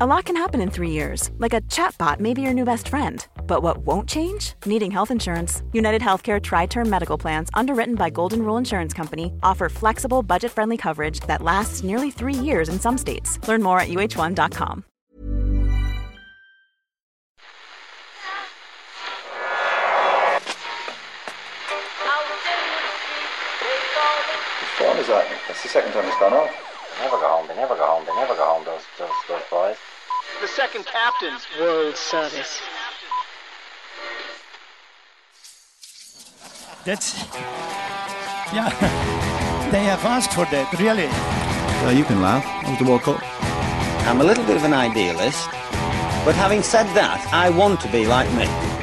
A lot can happen in three years, like a chatbot may be your new best friend. But what won't change? Needing health insurance. United Healthcare Tri Term Medical Plans, underwritten by Golden Rule Insurance Company, offer flexible, budget friendly coverage that lasts nearly three years in some states. Learn more at uh1.com. Which phone is that? That's the second time it's gone off. They never go home. They never go home. They never go home. Those those those boys. The Second Captains World Service. That's. Yeah. They have asked for that, really. Uh, you can laugh. That was the World Cup. I'm a little bit of an idealist, but having said that, I want to be like me.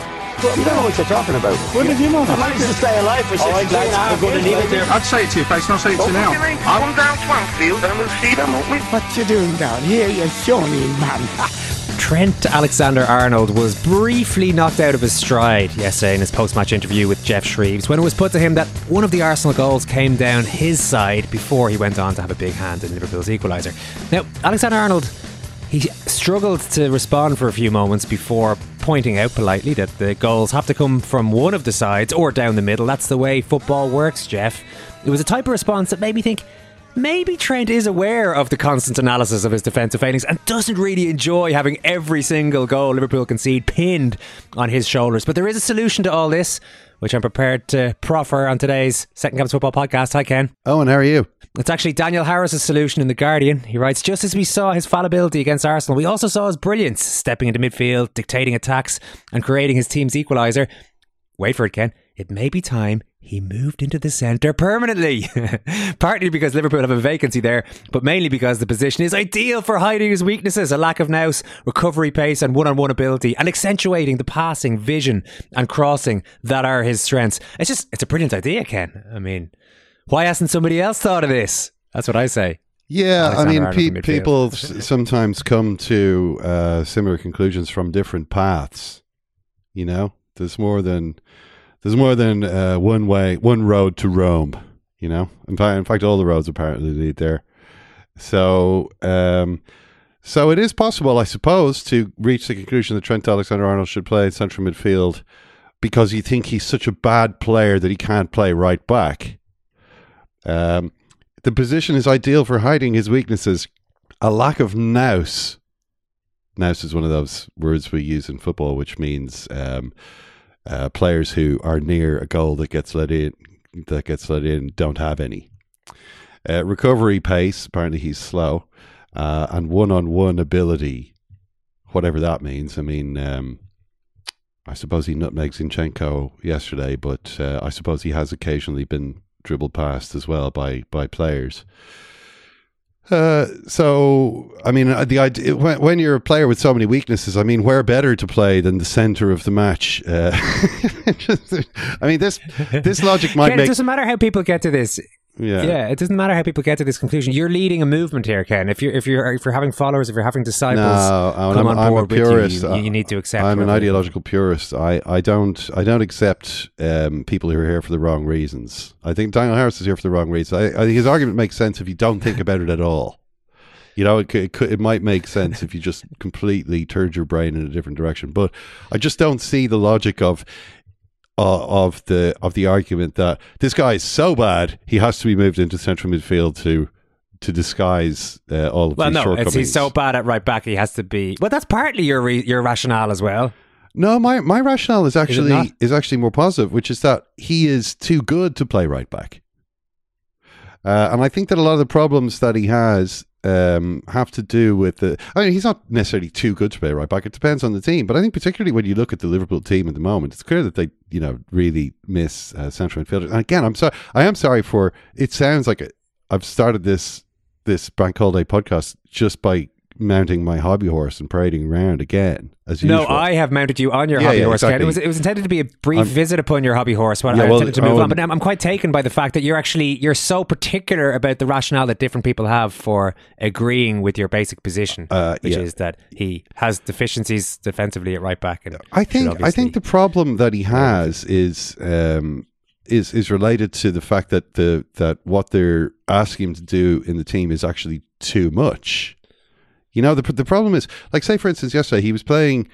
You don't know what you're talking about. What did you know? I managed to stay alive for 63 and a half years. baby. I'd say it to your face, and I'll say it to you now. Come down Swanfield and we'll see them, won't we? What you doing down here, you shawny man? Trent Alexander Arnold was briefly knocked out of his stride yesterday in his post match interview with Geoff Shreeves when it was put to him that one of the Arsenal goals came down his side before he went on to have a big hand in Liverpool's equaliser. Now, Alexander Arnold, he struggled to respond for a few moments before pointing out politely that the goals have to come from one of the sides or down the middle. That's the way football works, Geoff. It was a type of response that made me think maybe Trent is aware of the constant analysis of his defensive failings and doesn't really enjoy having every single goal Liverpool concede pinned on his shoulders. But there is a solution to all this, which I'm prepared to proffer on today's Second Captains Football podcast. Hi, Ken. Owen, how are you? It's actually Daniel Harris's solution in The Guardian. He writes Just as we saw his fallibility against Arsenal, we also saw his brilliance stepping into midfield, dictating attacks, and creating his team's equaliser. Wait for it, Ken. It may be time he moved into the centre permanently. Partly because Liverpool have a vacancy there, but mainly because the position is ideal for hiding his weaknesses a lack of nous, recovery pace, and one on one ability, and accentuating the passing, vision, and crossing that are his strengths. It's just, it's a brilliant idea, Ken. I mean, why hasn't somebody else thought of this? That's what I say. Yeah, Alexander I mean, pe- people s- sometimes come to uh, similar conclusions from different paths. You know, there's more than there's more than uh, one way, one road to Rome. You know, in fact, in fact, all the roads apparently lead there. So, um, so it is possible, I suppose, to reach the conclusion that Trent Alexander-Arnold should play central midfield because you think he's such a bad player that he can't play right back. Um, the position is ideal for hiding his weaknesses. A lack of nous. Nous is one of those words we use in football, which means um, uh, players who are near a goal that gets let in, that gets let in, don't have any. Uh, recovery pace. Apparently, he's slow, uh, and one-on-one ability, whatever that means. I mean, um, I suppose he nutmegged Zinchenko yesterday, but uh, I suppose he has occasionally been dribbled past as well by by players. Uh, so I mean, uh, the idea when, when you're a player with so many weaknesses, I mean, where better to play than the center of the match? Uh, I mean, this this logic might Ken, it make doesn't matter how people get to this. Yeah. Yeah, it doesn't matter how people get to this conclusion. You're leading a movement here, Ken. If you're if you're if you're having followers, if you're having disciples, No, Owen, come I'm, on I'm a board with you, purist. you, you need to accept. I'm an ideological purist. I, I don't I don't accept um, people who are here for the wrong reasons. I think Daniel Harris is here for the wrong reasons. I, I think his argument makes sense if you don't think about it at all. You know, it, could, it, could, it might make sense if you just completely turned your brain in a different direction. But I just don't see the logic of uh, of the of the argument that this guy is so bad he has to be moved into central midfield to to disguise uh, all of Well, no, shortcomings. it's, he's so bad at right back. He has to be. Well, that's partly your re- your rationale as well. No, my, my rationale is actually is, actually more positive, which is that he is too good to play right back. Uh, and I think that a lot of the problems that he has um, have to do with the. I mean, he's not necessarily too good to play right back. It depends on the team, but I think particularly when you look at the Liverpool team at the moment, it's clear that they, you know, really miss uh, central midfielders. And again, I'm sorry. I am sorry for. It sounds like I've started this this bank holiday podcast just by mounting my hobby horse and parading around again as No, usual. I have mounted you on your Yeah, hobby yeah, horse. Ken. exactly. It was it was intended to be a brief I'm- visit upon your hobby horse. But Yeah, I well, intended to move oh, on. But I'm, I'm quite taken by the fact that you're actually you're so particular about the rationale that different people have for agreeing with your basic position, Uh, which is that he has deficiencies defensively at right back. And I think I think the problem that he has is um, is is related to the fact that the that what they're asking him to do in the team is actually too much. You know, the the problem is like say for instance yesterday he was playing.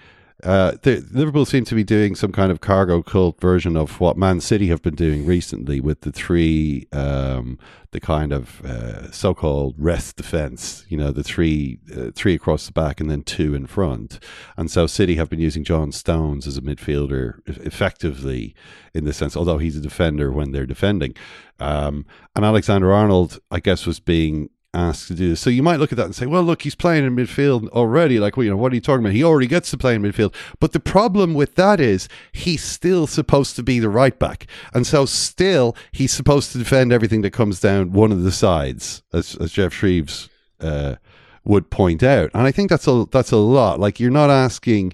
Uh, the, Liverpool seem to be doing some kind of cargo cult version of what Man City have been doing recently with the three, um, the kind of uh, so-called rest defense. You know, the three, uh, three across the back and then two in front. And so City have been using John Stones as a midfielder effectively in the sense, although he's a defender when they're defending. Um, and Alexander Arnold, I guess, was being asked to do this. So you might look at that and say, well, look, he's playing in midfield already. Like, well, you know, what are you talking about? He already gets to play in midfield. But the problem with that is he's still supposed to be the right back. And so still he's supposed to defend everything that comes down one of the sides, as, as Geoff Shreeves uh, would point out. And I think that's a, that's a lot. Like you're not asking,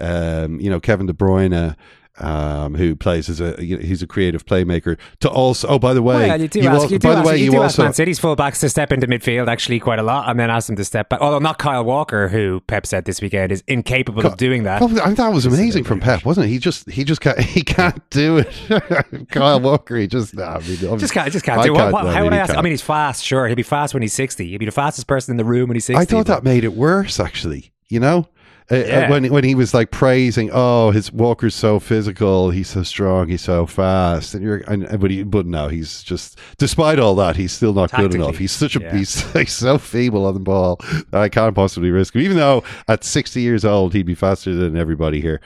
um, you know, Kevin De Bruyne, um, who plays as a you know, he's a creative playmaker to also oh by the way Well, you do you ask, al- you do by the way you you do ask also Man City's fullbacks to step into midfield actually quite a lot, and then ask them to step back. Although not Kyle Walker, who Pep said this weekend is incapable of doing that. I mean, that was amazing from Pep, wasn't it? He just he just can't he can't do it. Kyle Walker, he just nah, I mean, Just can't, just can't I do. What, what, I how mean, would I ask? I can't. mean, he's fast. Sure, he'll be fast when he's sixty. He'll be the fastest person in the room when he's sixty. I thought but- that made it worse, actually. You know, Uh, uh, Yeah. when when he was like praising, oh, his Walker's so physical, he's so strong, he's so fast, and you're, and, but he, but no, he's just, despite all that, he's still not good enough. He's such a, yeah. he's like so feeble on the ball I can't possibly risk him. Even though at sixty years old, he'd be faster than everybody here.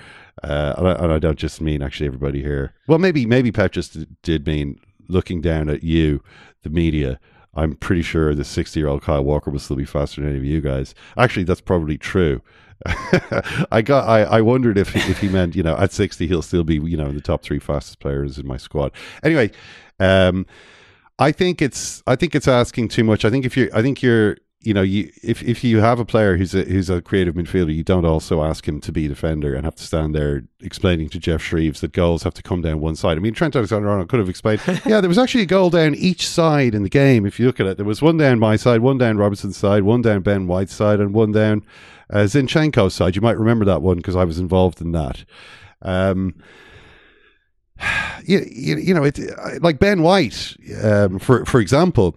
Uh, and, I, and I don't just mean actually everybody here. Well, maybe maybe Pep just did mean looking down at you, the media. I'm pretty sure the 60 year old Kyle Walker will still be faster than any of you guys. Actually, that's probably true. I got. I, I wondered if if he meant you know at 60 he'll still be you know in the top three fastest players in my squad. Anyway, um, I think it's I think it's asking too much. I think if you I think you're you know you if if you have a player who's a who's a creative midfielder, you don't also ask him to be a defender and have to stand there explaining to Geoff Shreeves that goals have to come down one side. I mean, Trent Alexander-Arnold could have explained, yeah, there was actually a goal down each side in the game. If you look at it, there was one down my side, one down Robertson's side, one down Ben White's side, and one down uh, Zinchenko's side. You might remember that one because I was involved in that. Um, you, you, you know, it like Ben White, um, for for example,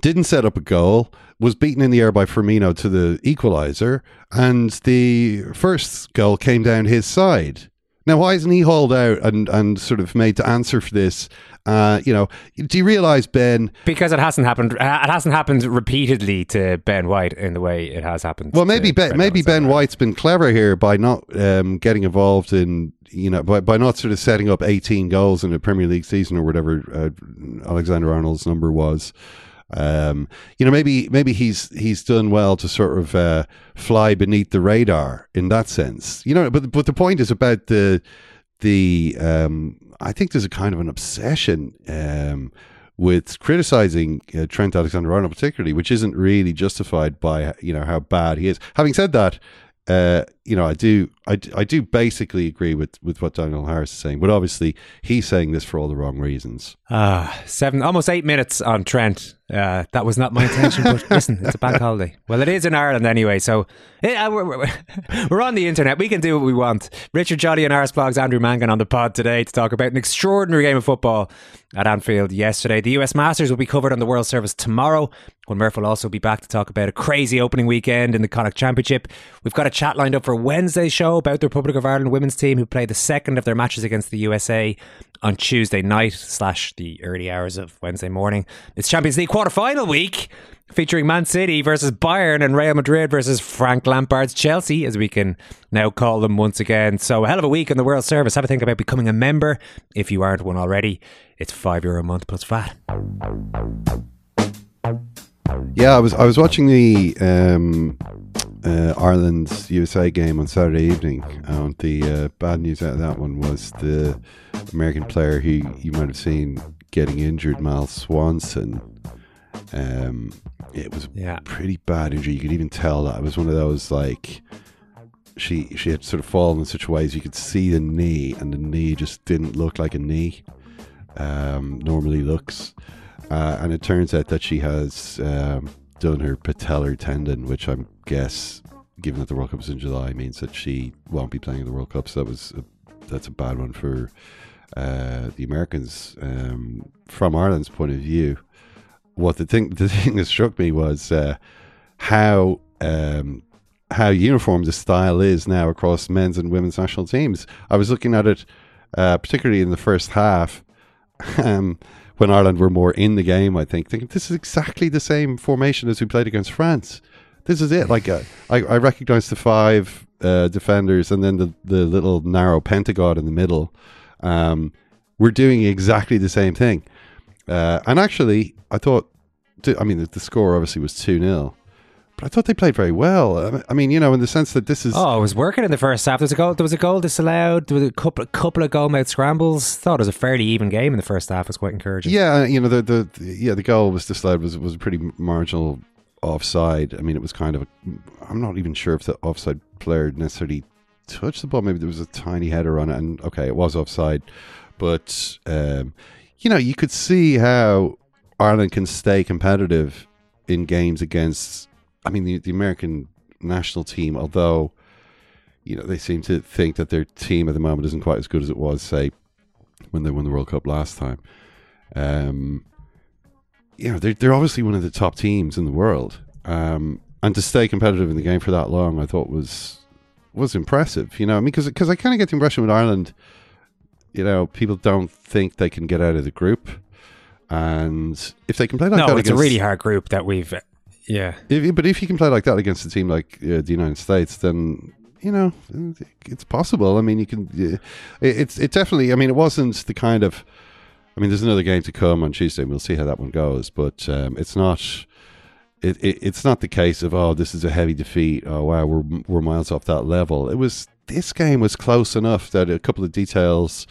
didn't set up a goal, was beaten in the air by Firmino to the equaliser, and the first goal came down his side. Now, why isn't he hauled out and, and sort of made to answer for this? Uh, you know, do you realise, Ben? because it hasn't happened. uh, It hasn't happened repeatedly to Ben White in the way it has happened. Well, maybe Ben, maybe Ben White's been clever here by not um, getting involved in you know by, by not sort of setting up 18 goals in a Premier League season or whatever uh, Alexander Arnold's number was. Um, you know, maybe maybe he's he's done well to sort of uh, fly beneath the radar in that sense. You know, but but the point is about the the um, I think there's a kind of an obsession um, with criticizing uh, Trent Alexander-Arnold particularly, which isn't really justified by you know how bad he is. Having said that, uh, you know I do I, I do basically agree with with what Daniel Harris is saying, but obviously he's saying this for all the wrong reasons. Ah, seven, almost eight minutes on Trent. Uh, that was not my intention, but listen, it's a bank holiday. Well, it is in Ireland anyway, so yeah, we're, we're, we're on the internet. We can do what we want. Richard Jolly and Irish Blogs, Andrew Mangan on the pod today to talk about an extraordinary game of football at Anfield yesterday. The US Masters will be covered on the World Service tomorrow, when Murph will also be back to talk about a crazy opening weekend in the Connacht Championship. We've got a chat lined up for Wednesday's show about the Republic of Ireland women's team who play the second of their matches against the USA on Tuesday night slash the early hours of Wednesday morning. It's Champions League quarter final week featuring Man City versus Bayern and Real Madrid versus Frank Lampard's Chelsea, as we can now call them once again. So hell of a week in the World Service. Have a think about becoming a member if you aren't one already. It's five euro a month plus VAT. Yeah, I was I was watching the um, uh, Ireland USA game on Saturday evening. And the uh, bad news out of that one was the American player who you might have seen getting injured, Mal Swanson. Um, it was Yeah. pretty bad injury. You could even tell that it was one of those like she she had sort of fallen in such a way as you could see the knee, and the knee just didn't look like a knee um, normally looks. Uh, and it turns out that she has um, done her patellar tendon, which I guess, given that the World Cup is in July, means that she won't be playing in the World Cup. So that was a, that's a bad one for uh, the Americans. Um, from Ireland's point of view, what the thing the thing that struck me was uh, how um, how uniform the style is now across men's and women's national teams. I was looking at it, uh, particularly in the first half, um, when Ireland were more in the game. I think thinking this is exactly the same formation as we played against France. This is it. Like uh, I, I recognize the five uh, defenders and then the the little narrow pentagon in the middle. Um, we're doing exactly the same thing. Uh, and actually, I thought, I mean, the, the score obviously was 2 0, but I thought they played very well. I mean- you know, in the sense that this is. Oh, it was working in the first half. There was a goal. There was a goal disallowed. There was a couple, couple of goal mouth scrambles. Thought it was a fairly even game in the first half. It was quite encouraging. Yeah, you know, the, the, the- yeah, the goal was disallowed was, was a pretty marginal offside. I mean, it was kind of, a, I'm not even sure if the offside player necessarily touched the ball. Maybe there was a tiny header on it, and okay, it was offside. But, um, you know, you could see how Ireland can stay competitive in games against, I mean, the, the American national team, although, you know, they seem to think that their team at the moment isn't quite as good as it was, say, when they won the World Cup last time. Um, you know, they're, they're obviously one of the top teams in the world. Um, and to stay competitive in the game for that long, I thought was was impressive. You know, I mean, because I kind of get the impression with Ireland, you know, people don't think they can get out of the group, and if they can play like no, that it's a really hard group that we've. Yeah, if, but if you can play like that against a team like uh, the United States, then you know it's possible. I mean, you can. It- it's it definitely. I mean, it wasn't the kind of. I mean, there's another game to come on Tuesday. and We'll see how that one goes, but um, it's not. It, it it's not the case of oh this is a heavy defeat oh wow we're we're miles off that level it was this game was close enough that a couple of details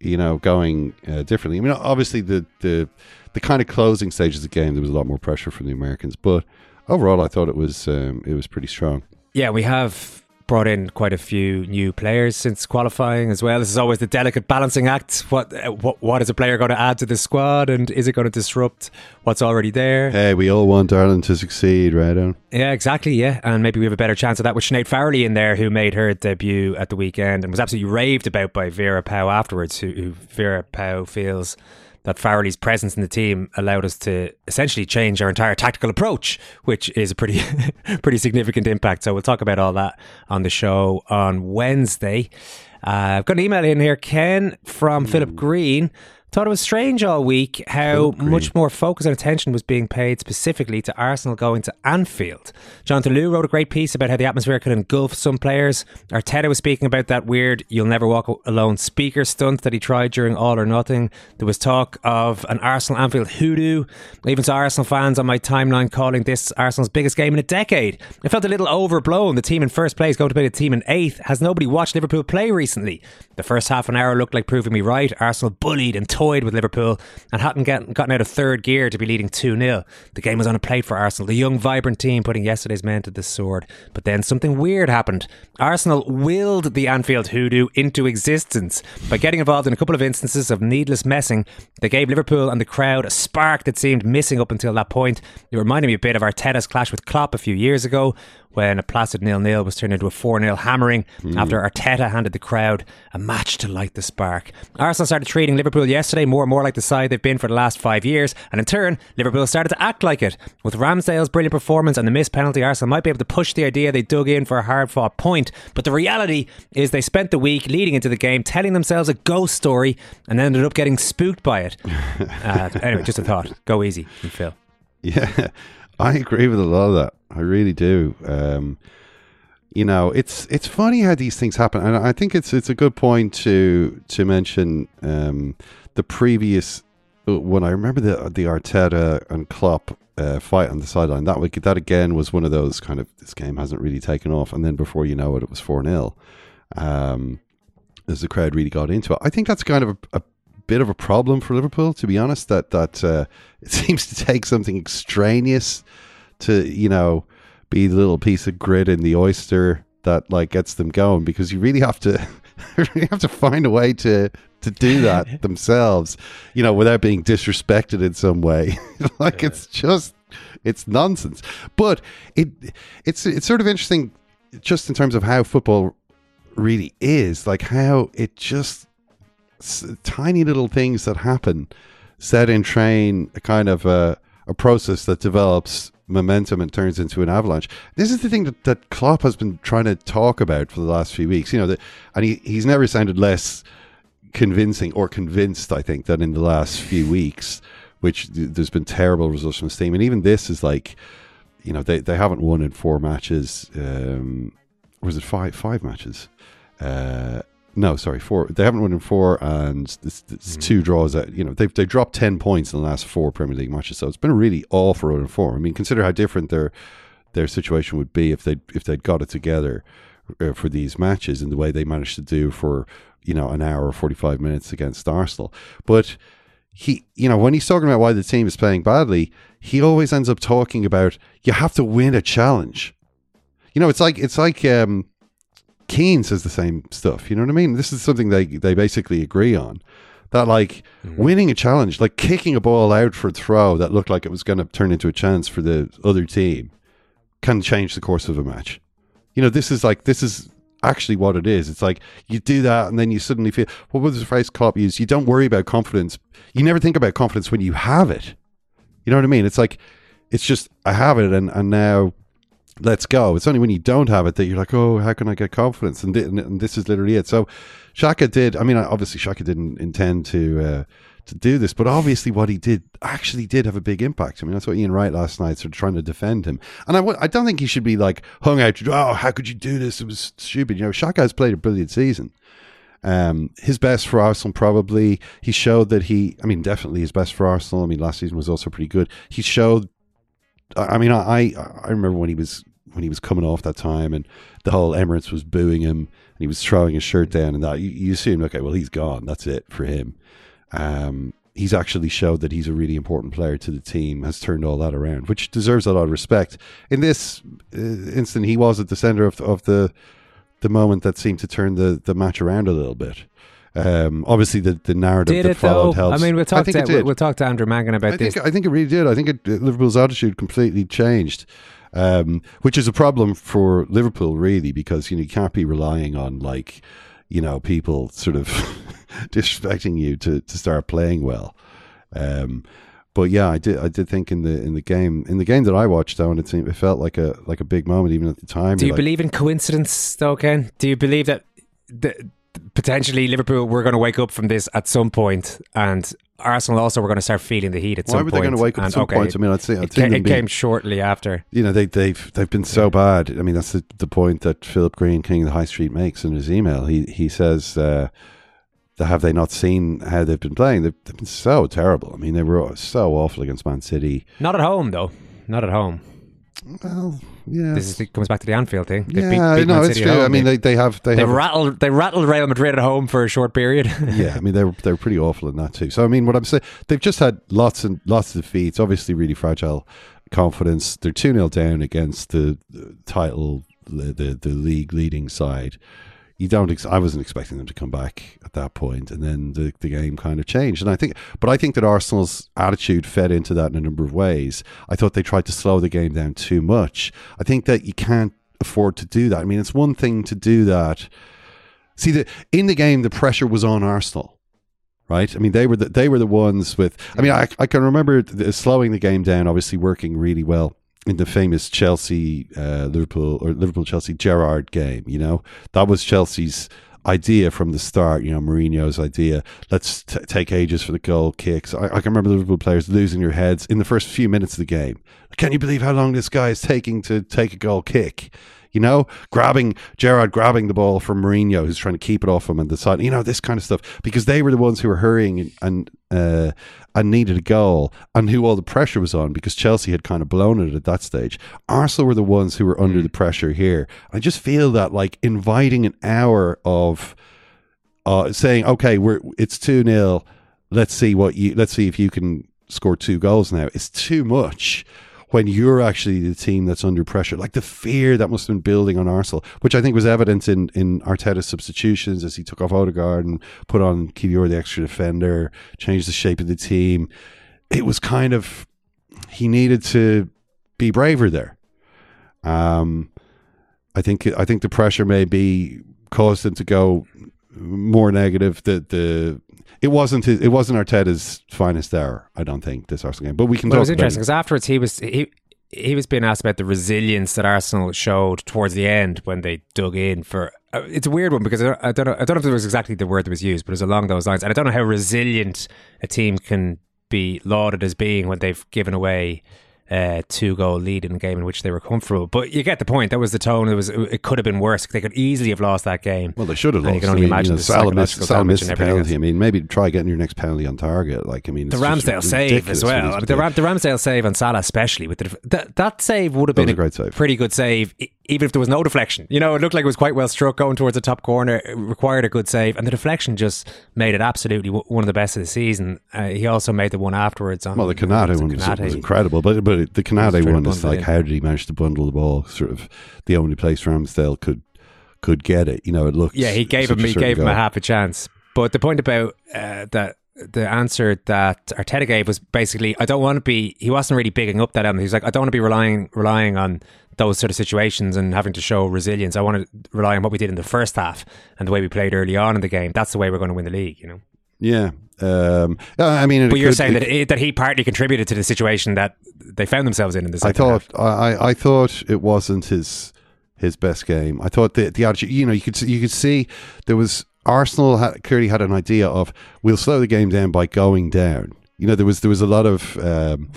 you know going uh, differently. I mean obviously the the the kind of closing stages of the game there was a lot more pressure from the Americans but overall I thought it was um, it was pretty strong. Yeah, we have brought in quite a few new players since qualifying as well. This is always the delicate balancing act. What uh, what what is a player going to add to the squad, and is it going to disrupt what's already there? hey we all want Ireland to succeed right on Yeah, exactly. Yeah, and maybe we have a better chance of that with Sinead Farrelly in there, who made her debut at the weekend and was absolutely raved about by Vera Pauw afterwards. Who, who Vera Pauw feels that Farrelly's presence in the team allowed us to essentially change our entire tactical approach, which is a pretty pretty significant impact. So we'll talk about all that on the show on Wednesday. Uh, I've got an email in here, Ken from Philip Green. Thought it was strange all week how much more focus and attention was being paid specifically to Arsenal going to Anfield. Jonathan Liew wrote a great piece about how the atmosphere could engulf some players. Arteta was speaking about that weird "You'll never walk alone" speaker stunt that he tried during All or Nothing. There was talk of an Arsenal Anfield hoodoo. I even saw Arsenal fans on my timeline calling this Arsenal's biggest game in a decade. It felt a little overblown. The team in first place going to play the team in eighth. Has nobody watched Liverpool play recently? The first half an hour looked like proving me right. Arsenal bullied and toyed with Liverpool and hadn't get, gotten out of third gear to be leading 2 0. The game was on a plate for Arsenal, the young, vibrant team putting yesterday's men to the sword. But then something weird happened. Arsenal willed the Anfield hoodoo into existence by getting involved in a couple of instances of needless messing. They gave Liverpool and the crowd a spark that seemed missing up until that point. It reminded me a bit of Arteta's clash with Klopp a few years ago when a placid nil-nil was turned into a 4-0 hammering after Arteta handed the crowd a match to light the spark. Arsenal started treating Liverpool yesterday more and more like the side they've been for the last five years, and in turn, Liverpool started to act like it. With Ramsdale's brilliant performance and the missed penalty, Arsenal might be able to push the idea they dug in for a hard-fought point, but the reality is they spent the week leading into the game telling themselves a ghost story and ended up getting spooked by it. uh, anyway, just a thought. Go easy, Phil. Yeah, I agree with a lot of that. I really do. Um, you know, it's it's funny how these things happen, and I think it's it's a good point to to mention um, the previous when I remember the the Arteta and Klopp uh, fight on the sideline. That that again was one of those kind of this game hasn't really taken off, and then before you know it, it was four 0 um, as the crowd really got into it. I think that's kind of a, a bit of a problem for Liverpool, to be honest. That that uh, it seems to take something extraneous to you know be the little piece of grit in the oyster that like gets them going because you really have to really have to find a way to to do that themselves, you know, without being disrespected in some way. like yeah. it's just it's nonsense. But it it's it's sort of interesting just in terms of how football really is, like how it just tiny little things that happen set in train a kind of a, a process that develops momentum and turns into an avalanche. This is the thing that, that Klopp has been trying to talk about for the last few weeks. You know, that, and he, he's never sounded less convincing or convinced, I think, than in the last few weeks, which there's been terrible results from the team. And even this is like, you know, they, they haven't won in four matches. Um, or was it five five matches? Uh, no, sorry, four. They haven't won in four, and it's, this mm. two draws. That you know they've they dropped ten points in the last four Premier League matches. So it's been a really awful run of four. I mean, consider how different their their situation would be if they if they'd got it together uh, for these matches in the way they managed to do for you know an hour or forty five minutes against Arsenal. But he, you know, when he's talking about why the team is playing badly, he always ends up talking about you have to win a challenge. You know, it's like it's like. um Keane says the same stuff. You know what I mean? This is something they they basically agree on. That like mm-hmm. winning a challenge, like kicking a ball out for a throw that looked like it was going to turn into a chance for the other team, can change the course of a match. You know, this is like this is actually what it is. It's like you do that and then you suddenly feel what was the phrase Klopp used? You don't worry about confidence. You never think about confidence when you have it. You know what I mean? It's like it's just I have it and and now let's go. It's only when you don't have it that you're like, oh, how can I get confidence? And, th- and this is literally it. So Xhaka did. I mean, obviously Xhaka didn't intend to uh, to do this, but obviously what he did actually did have a big impact. I mean, that's what Ian Wright last night sort of trying to defend him. And I w- I don't think he should be like hung out. Oh, how could you do this? It was stupid. You know, Xhaka has played a brilliant season. Um, his best for Arsenal, probably. He showed that he, I mean, definitely his best for Arsenal. I mean, last season was also pretty good. He showed I mean, I I remember when he was when he was coming off that time, and the whole Emirates was booing him, and he was throwing his shirt down, and that you, you assume, okay, well, he's gone. That's it for him. Um, he's actually showed that he's a really important player to the team, has turned all that around, which deserves a lot of respect. In this uh, instant, he was at the center of, of the the moment that seemed to turn the, the match around a little bit. Um, obviously, the, the narrative did that it followed though? helps. I mean, we'll talk, to, we'll, we'll, talk to Andrew Mangan about I this. Think, I think it really did. I think it, Liverpool's attitude completely changed, um, which is a problem for Liverpool, really, because you know you can't be relying on like you know people sort of disrespecting you to to start playing well. Um, but yeah, I did. I did think in the in the game in the game that I watched though, and it seemed it felt like a like a big moment even at the time. Do you like, believe in coincidence though, Ken? Do you believe that the, potentially Liverpool were going to wake up from this at some point, and Arsenal also were going to start feeling the heat at Why some point. Why were they going to wake up at some okay, point? I mean, I'd say it, ca- it came shortly after. You know, they, they've they've been so bad. I mean, that's the, the point that Philip Green, King of the High Street, makes in his email. He he says. Uh, have they not seen how they've been playing? They've, they've been so terrible. I mean, they were so awful against Man City. Not at home, though. Not at home. Well, yeah. This is, it comes back to the Anfield thing. They yeah, beat, beat no, it's true. I mean, they, they have they, they have rattled they rattled Real Madrid at home for a short period. yeah, I mean they were they were pretty awful in that too. So I mean, what I'm saying, they've just had lots and lots of defeats. Obviously, really fragile confidence. They're two 0 down against the, the title, the, the the league leading side you don't. Ex- I wasn't expecting them to come back at that point, and then the the game kind of changed. And I think, but I think that Arsenal's attitude fed into that in a number of ways. I thought they tried to slow the game down too much. I think that you can't afford to do that. I mean, it's one thing to do that. See, the in the game, the pressure was on Arsenal, right? I mean, they were the, they were the ones with. I mean, I I can remember slowing the game down, obviously working really well in the famous Chelsea uh, Liverpool or Liverpool Chelsea Gerrard game. You know that was Chelsea's idea from the start. You know Mourinho's idea. Let's t- take ages for the goal kicks. I, I, can remember Liverpool players losing their heads in the first few minutes of the game. Can you believe how long this guy is taking to take a goal kick? You know, grabbing Gerrard, grabbing the ball from Mourinho, who's trying to keep it off him and the side. You know, this kind of stuff because they were the ones who were hurrying and uh, and needed a goal, and who all the pressure was on because Chelsea had kind of blown it at that stage. Arsenal were the ones who were under the pressure here. I just feel that like inviting an hour of uh, saying, okay, we're it's two 0 let's see what you let's see if you can score two goals now. It's too much when you're actually the team that's under pressure. Like the fear that must have been building on Arsenal, which I think was evident in in Arteta's substitutions as he took off Odegaard and put on Kiwior, the extra defender, changed the shape of the team. It was kind of he needed to be braver there. Um, I think I think the pressure may be caused him to go more negative. The the it wasn't his, it wasn't Arteta's finest hour. I don't think this Arsenal game, but we can. Well, it was interesting because afterwards he was he he was being asked about the resilience that Arsenal showed towards the end when they dug in for. Uh, it's a weird one because I don't, I don't know. I don't know if it was exactly the word that was used, but it was along those lines. And I don't know how resilient a team can be lauded as being when they've given away uh, two goal lead in a game in which they were comfortable. But you get the point. That was the tone. It was. It could have been worse. They could easily have lost that game. Well, they should have And lost. You can only I mean, imagine you know, the Salah missed, Salah missed the penalty. else. I mean, maybe try getting your next penalty on target. Like, I mean, The Ramsdale save as well. The. Ram, the Ramsdale save on Salah, especially with the def- that that save would have been was a great save. pretty good save, even if there was no deflection. You know, it looked like it was quite well struck going towards the top corner. It required a good save, and the deflection just made it absolutely w- one of the best of the season. Uh, he also made the one afterwards. On, Well, the Konaté one was, was incredible, but but the Konaté one is like in. how did he manage to bundle the ball? Sort of the only place Ramsdale could could get it. You know, it looked Yeah, he gave him a he gave him a half a chance. But the point about uh, that the answer that Arteta gave was basically I don't want to be he wasn't really bigging up that element. He was like, I don't want to be relying relying on those sort of situations and having to show resilience. I want to rely on what we did in the first half and the way we played early on in the game. That's the way we're going to win the league, you know. Yeah, um, I mean, it But you're could- saying it- that it, that he partly contributed to the situation that they found themselves in in the I second half. thought I, I- I thought it wasn't his his best game. I thought the the attitude, you know, you could see- you could see there was Arsenal had, clearly had an idea of we'll slow the game down by going down. You know, there was there was a lot of um,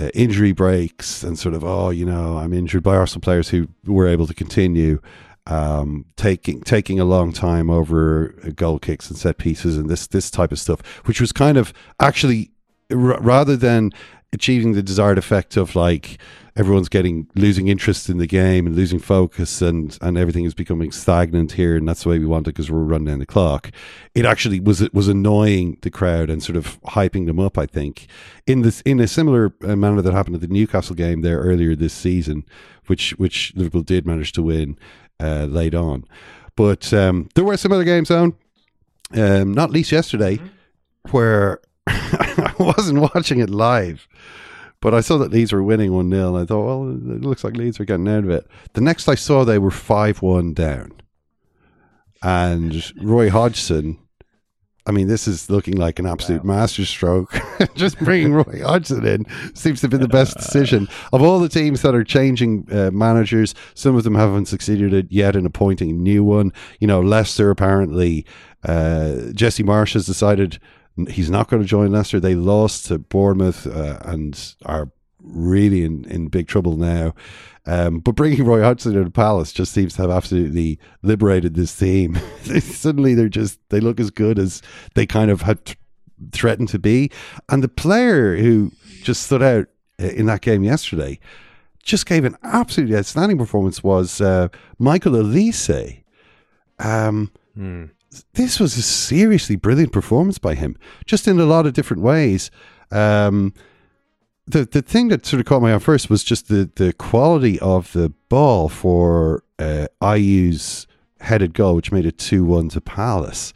uh, injury breaks and sort of oh, you know, I'm injured by Arsenal players who were able to continue. Um, taking taking a long time over uh, goal kicks and set pieces and this this type of stuff, which was kind of actually r- rather than achieving the desired effect of like everyone's getting losing interest in the game and losing focus and and everything is becoming stagnant here and that's the way we want it because we're running down the clock. It actually was it was annoying the crowd and sort of hyping them up i think. In this in a similar uh, manner that happened at the newcastle game there earlier this season which which liverpool did manage to win uh, late on. But um, there were some other games on um, not least yesterday where I wasn't watching it live, but I saw that Leeds were winning 1 0. And I thought, well, it looks like Leeds are getting out of it. The next I saw, they were 5 1 down. And Roy Hodgson, I mean, this is looking like an absolute masterstroke. Just bringing Roy Hodgson in seems to be the best decision. Of all the teams that are changing uh, managers, some of them haven't succeeded yet in appointing a new one. You know, Leicester apparently, uh, Jesse Marsch has decided he's not going to join Leicester. They lost to Bournemouth uh, and are really in, in big trouble now. Um, but bringing Roy Hodgson to the Palace just seems to have absolutely liberated this team. Suddenly they're just, they look as good as they kind of had th- threatened to be. And the player who just stood out uh, in that game yesterday just gave an absolutely outstanding performance was uh, Michael Olise. Um, this was a seriously brilliant performance by him, just in a lot of different ways. Um, the the thing that sort of caught my eye first was just the the quality of the ball for uh, Ayew's headed goal, which made it two one to Palace.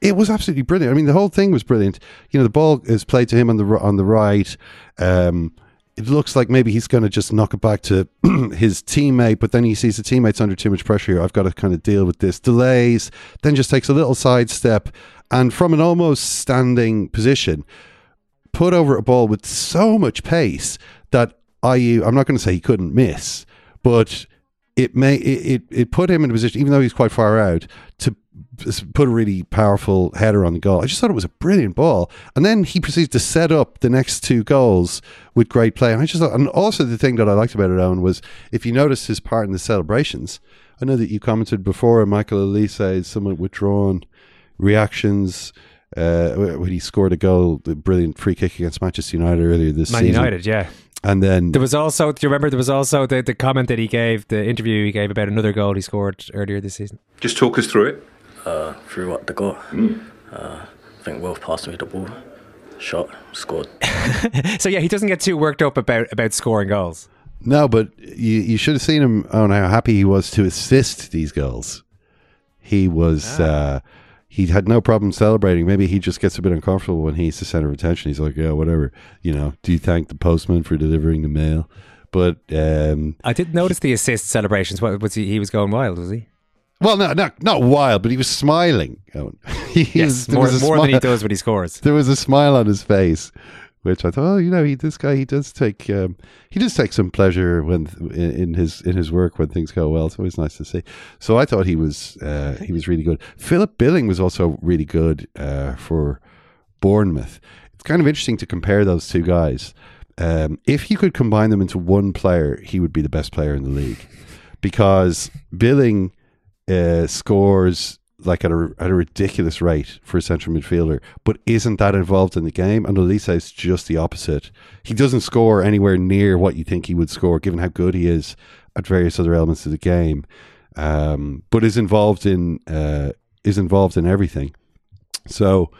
It was absolutely brilliant. I mean, the whole thing was brilliant. You know, the ball is played to him on the on the right. Um, it looks like maybe he's going to just knock it back to his teammate, but then he sees the teammate's under too much pressure here. I've got to kind of deal with this. Delays, then just takes a little sidestep, and from an almost standing position, put over a ball with so much pace that Ayew, I'm not going to say he couldn't miss, but it may it, it, it put him in a position, even though he's quite far out, to put a really powerful header on the goal. I just thought it was a brilliant ball. And then he proceeds to set up the next two goals with great play. And I just thought, and also the thing that I liked about it, Owen, was if you notice his part in the celebrations, I know that you commented before, Michael Olise is somewhat withdrawn reactions uh, when he scored a goal, the brilliant free kick against Manchester United earlier this Man season. United, yeah. And then There was also, do you remember, there was also the, the comment that he gave, the interview he gave about another goal he scored earlier this season. Just talk us through it. Uh, through what the goal. Uh, I think Wolf passed me the ball, shot, scored. so yeah, he doesn't get too worked up about about scoring goals. No, but you you should have seen him on how happy he was to assist these goals. He was uh, he had no problem celebrating. Maybe he just gets a bit uncomfortable when he's the center of attention. He's like, yeah, whatever. You know, do you thank the postman for delivering the mail? But um, I did notice the assist celebrations. What was he? He was going wild, was he? Well, no, not not wild, but he was smiling. He Yes, was- there more, was a more than he smile- does when he scores. There was a smile on his face, which I thought, oh, you know, he this guy he does take um, he does take some pleasure when in, in his in his work when things go well. It's always nice to see. So I thought he was uh, he was really good. Philip Billing was also really good uh, for Bournemouth. It's kind of interesting to compare those two guys. Um, if you could combine them into one player, he would be the best player in the league because Billing uh, scores like at a, at a ridiculous rate for a central midfielder, but isn't that involved in the game. And Olise is just the opposite. He doesn't score anywhere near what you think he would score, given how good he is at various other elements of the game, um, but is involved in uh, is involved in everything. So,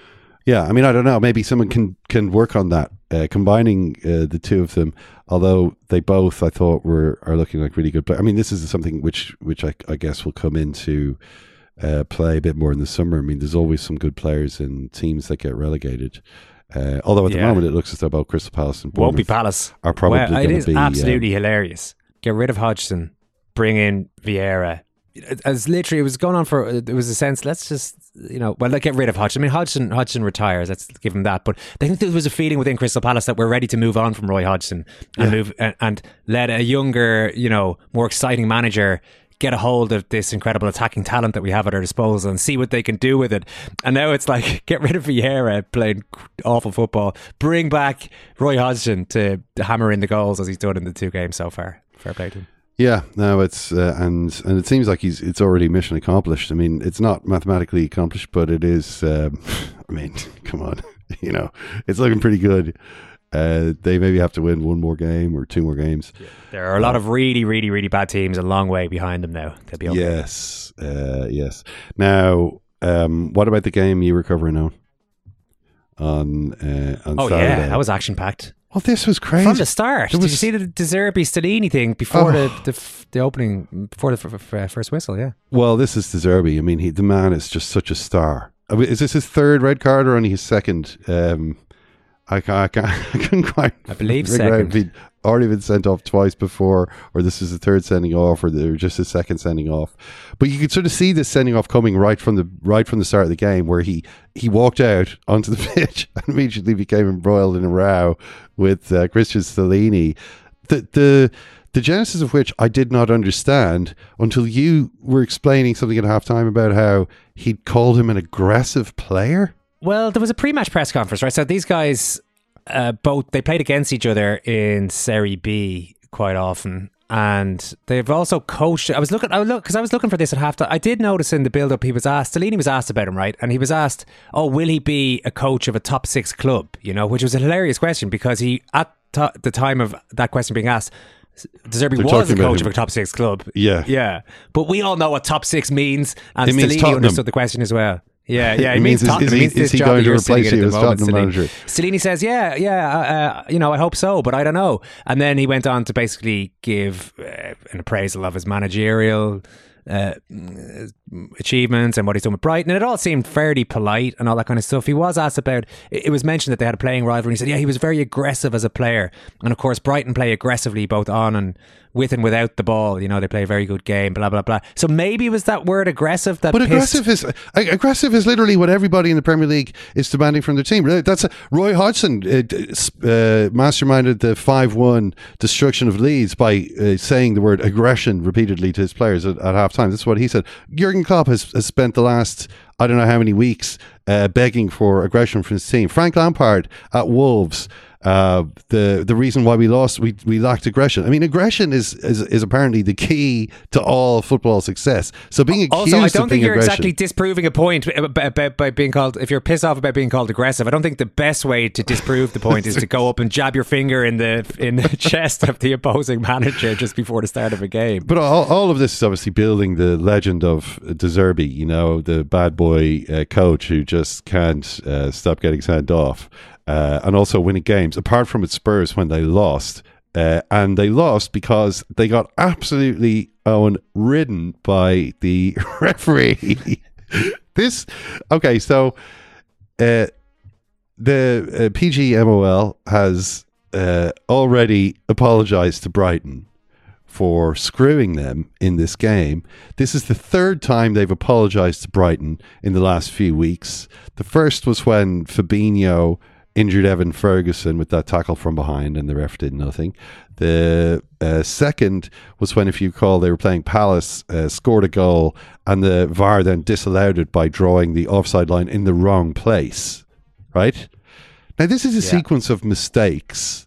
yeah, I mean, I don't know. Maybe someone can can work on that, uh, combining uh, the two of them. Although they both, I thought, were are looking like really good. But I mean, this is something which which I, I guess will come into uh, play a bit more in the summer. I mean, there's always some good players in teams that get relegated. Uh, although at the Yeah. moment it looks as though both Crystal Palace and Won't be Palace. are probably Well, going it is be absolutely hilarious. Get rid of Hodgson, bring in Vieira. As literally, it was going on for. It was a sense. Let's just you know, well, like get rid of Hodgson. I mean, Hodgson, Hodgson retires. Let's give him that. But I think there was a feeling within Crystal Palace that we're ready to move on from Roy Hodgson and Yeah. move and, and let a younger, you know, more exciting manager get a hold of this incredible attacking talent that we have at our disposal and see what they can do with it. And now it's like get rid of Vieira playing awful football, bring back Roy Hodgson to hammer in the goals as he's done in the two games so far. Fair play to him. Yeah, no, it's uh, and and it seems like he's it's already mission accomplished. I mean, it's not mathematically accomplished, but it is. Um, I mean, come on, you know, it's looking pretty good. Uh, they maybe have to win one more game or two more games. There are a lot of really, really, really bad teams a long way behind them now. They'll be okay. Yes, uh, yes. Now, um, what about the game you were covering on on uh, on Oh Saturday? yeah, that was action packed well, this was crazy from the start. There Did was- you see the De Zerbi anything before Oh. the, the the opening before the f- f- first whistle? Yeah. Well, this is De Zerbi. I mean, he, the man is just such a star. I mean, is this his third red card or only his second? Um, I, ca- I, ca- I couldn't quite. I believe second. He'd already been sent off twice before, or this is the third sending off, or, the, or just his second sending off. But you could sort of see this sending off coming right from the right from the start of the game, where he he walked out onto the pitch and immediately became embroiled in a row with uh, Cristian Stellini. The the the genesis of which I did not understand until you were explaining something at halftime about how he'd called him an aggressive player. Well, there was a pre-match press conference, right? So these guys, uh, both they played against each other in Serie B quite often, and they've also coached. I was looking, I was look because I was looking for this at halftime. I did notice in the build-up he was asked. Stellini was asked about him, right? And he was asked, "Oh, will he be a coach of a top six club?" You know, which was a hilarious question because he at t- the time of that question being asked. De Zerbi was a coach of a top six club. Yeah. Yeah. But we all know what top six means. And It Stellini understood the question as well. Yeah, yeah. It It, means means is- Tottenham. is It he- is he going to replace you as the moment, Tottenham manager? Stellini says, yeah, yeah, uh, uh, you know, I hope so, but I don't know. And then he went on to basically give uh, an appraisal of his managerial uh, achievements and what he's done with Brighton. And it all seemed fairly polite and all that kind of stuff. He was asked about, it was mentioned that they had a playing rivalry. And he said, yeah, he was very aggressive as a player. And of course, Brighton play aggressively both on and with and without the ball. You know, they play a very good game, blah, blah, blah. So maybe it was that word aggressive that But aggressive is ag- aggressive is literally what everybody in the Premier League is demanding from their team. That's Roy Hodgson uh, uh, masterminded the five-one destruction of Leeds by uh, saying the word aggression repeatedly to his players at, at half time. That's what he said. Jurgen Klopp has, has spent the last I don't know how many weeks uh, begging for aggression from his team. Frank Lampard at Wolves Uh, the the reason why we lost, we we lacked aggression. I mean, aggression is is, is apparently the key to all football success. So being accused Also, I don't think you're exactly disproving a point about, by being called. If you're pissed off about being called aggressive, I don't think the best way to disprove the point is to go up and jab your finger in the in the chest of the opposing manager just before the start of a game. But all, all of this is obviously building the legend of De Zerbi. You know, the bad boy uh, coach who just can't uh, stop getting sent off, uh, and also winning games. Apart from at Spurs when they lost, uh, and they lost because they got absolutely ridden by the referee. this okay, so uh, the uh, PGMOL has uh, already apologized to Brighton for screwing them in this game. This is the third time they've apologized to Brighton in the last few weeks. The first was when Fabinho injured Evan Ferguson with that tackle from behind, and the ref did nothing. The uh, second was when, if you recall, they were playing Palace, uh, scored a goal, and the VAR then disallowed it by drawing the offside line in the wrong place. Right? Now, this is a Yeah. sequence of mistakes.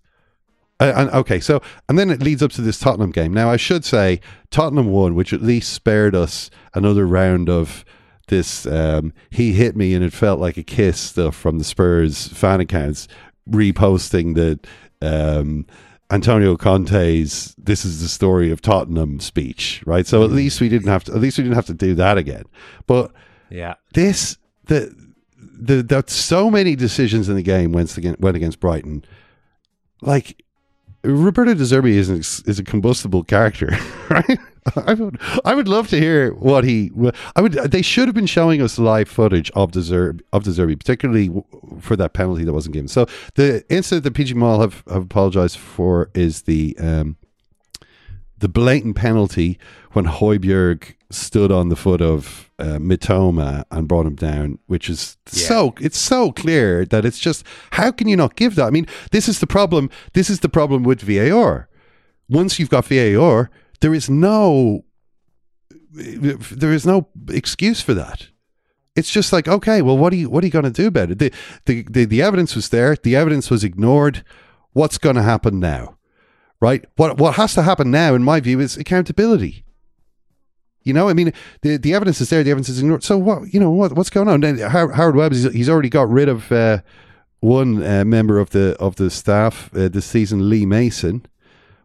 Uh, and okay, so and then it leads up to this Tottenham game. Now I should say Tottenham won, which at least spared us another round of this. Um, he hit me and it felt like a kiss stuff from the Spurs fan accounts reposting that um, Antonio Conte's "This is the story of Tottenham" speech, right? So at least we didn't have to. At least we didn't have to do that again. But Yeah. this the the that so many decisions in the game went against went against Brighton. Like Roberto De Zerbi is an, is a combustible character, right? I would I would love to hear what he. I would. They should have been showing us live footage of Zerbi, of Zerbi, particularly for that penalty that wasn't given. So the incident that PGMOL have, have apologized for is the um, the blatant penalty when Højbjerg stood on the foot of uh, Mitoma and brought him down, which is so it's so clear that it's just how can you not give that? I mean, this is the problem. This is the problem with VAR. Once you've got VAR, there is no there is no excuse for that. It's just like okay, well, what are you what are you going to do about it? The, the the the evidence was there. The evidence was ignored. What's going to happen now? right? What what has to happen now, in my view, is accountability. You know, I mean, the the evidence is there, the evidence is ignored. So what? You know, what what's going on? Howard Webb, he's, he's already got rid of uh, one uh, member of the of the staff uh, this season, Lee Mason.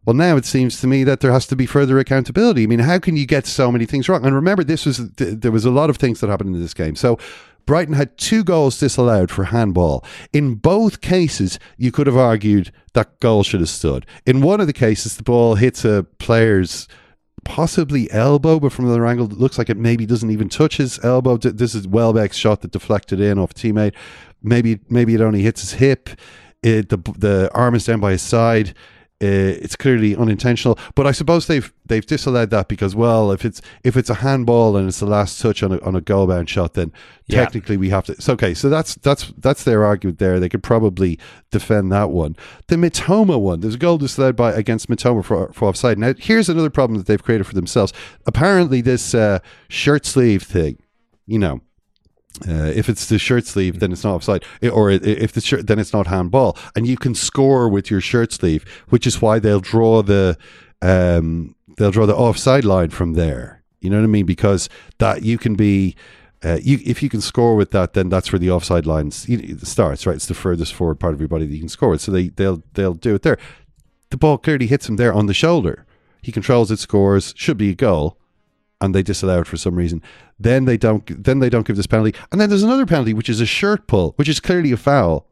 Well, now it seems to me that there has to be further accountability. I mean, how can you get so many things wrong? And remember, this was th- there was a lot of things that happened in this game. So. Brighton had two goals disallowed for handball. In both cases, you could have argued that goal should have stood. In one of the cases, the ball hits a player's possibly elbow, but from another angle, it looks like it maybe doesn't even touch his elbow. This is Welbeck's shot that deflected in off teammate. Maybe maybe it only hits his hip. It, the the arm is down by his side. Uh, it's clearly unintentional, but I suppose they've they've disallowed that because well, if it's if it's a handball and it's the last touch on a on a goal bound shot, then Yeah. technically we have to. It's okay. So that's that's that's their argument there. They could probably defend that one. The Mitoma one, there's a goal disallowed by against Mitoma for for offside. Now here's another problem that they've created for themselves. Apparently, this uh, shirt sleeve thing, you know. Uh, if it's the shirt sleeve, then it's not offside. Or if the shirt, then it's not handball. And you can score with your shirt sleeve, which is why they'll draw the um, they'll draw the offside line from there. You know what I mean? Because that you can be. Uh, you, if you can score with that, then that's where the offside line starts. Right, it's the furthest forward part of your body that you can score with. So they they'll they'll do it there. The ball clearly hits him there on the shoulder. He controls it, scores. Should be a goal and they disallow it for some reason. Then they don't. Then they don't give this penalty. And then there's another penalty, which is a shirt pull, which is clearly a foul.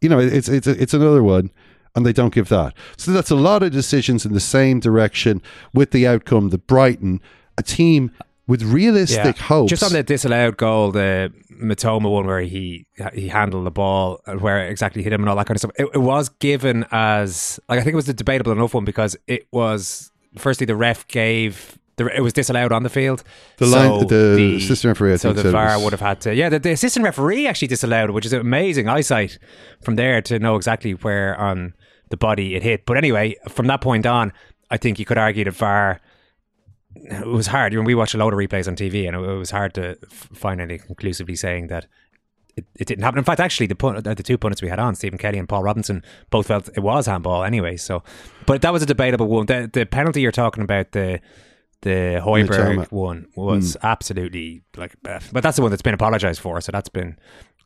You know, it's it's it's another one, and they don't give that. So that's a lot of decisions in the same direction, with the outcome that Brighton, a team with realistic hopes, Just on the disallowed goal, the Mitoma one where he he handled the ball and where it exactly hit him and all that kind of stuff. It, it was given as like I think it was a debatable enough one because it was firstly the ref gave. The, it was disallowed on the field. The line- the assistant referee, I so think, the VAR would have had to. Yeah, the, the assistant referee actually disallowed, which is amazing eyesight from there to know exactly where on the body it hit. But anyway, from that point on, I think you could argue that VAR it was hard. You know, we watch a load of replays on TV, and it, it was hard to find anything conclusively saying that it, it didn't happen. In fact, actually, the pun- the two pundits we had on, Stephen Kelly and Paul Robinson, both felt it was handball anyway. So, but that was a debatable one. The, the penalty you're talking about, the the Højbjerg one, was absolutely like, uh, but that's the one that's been apologised for. So that's been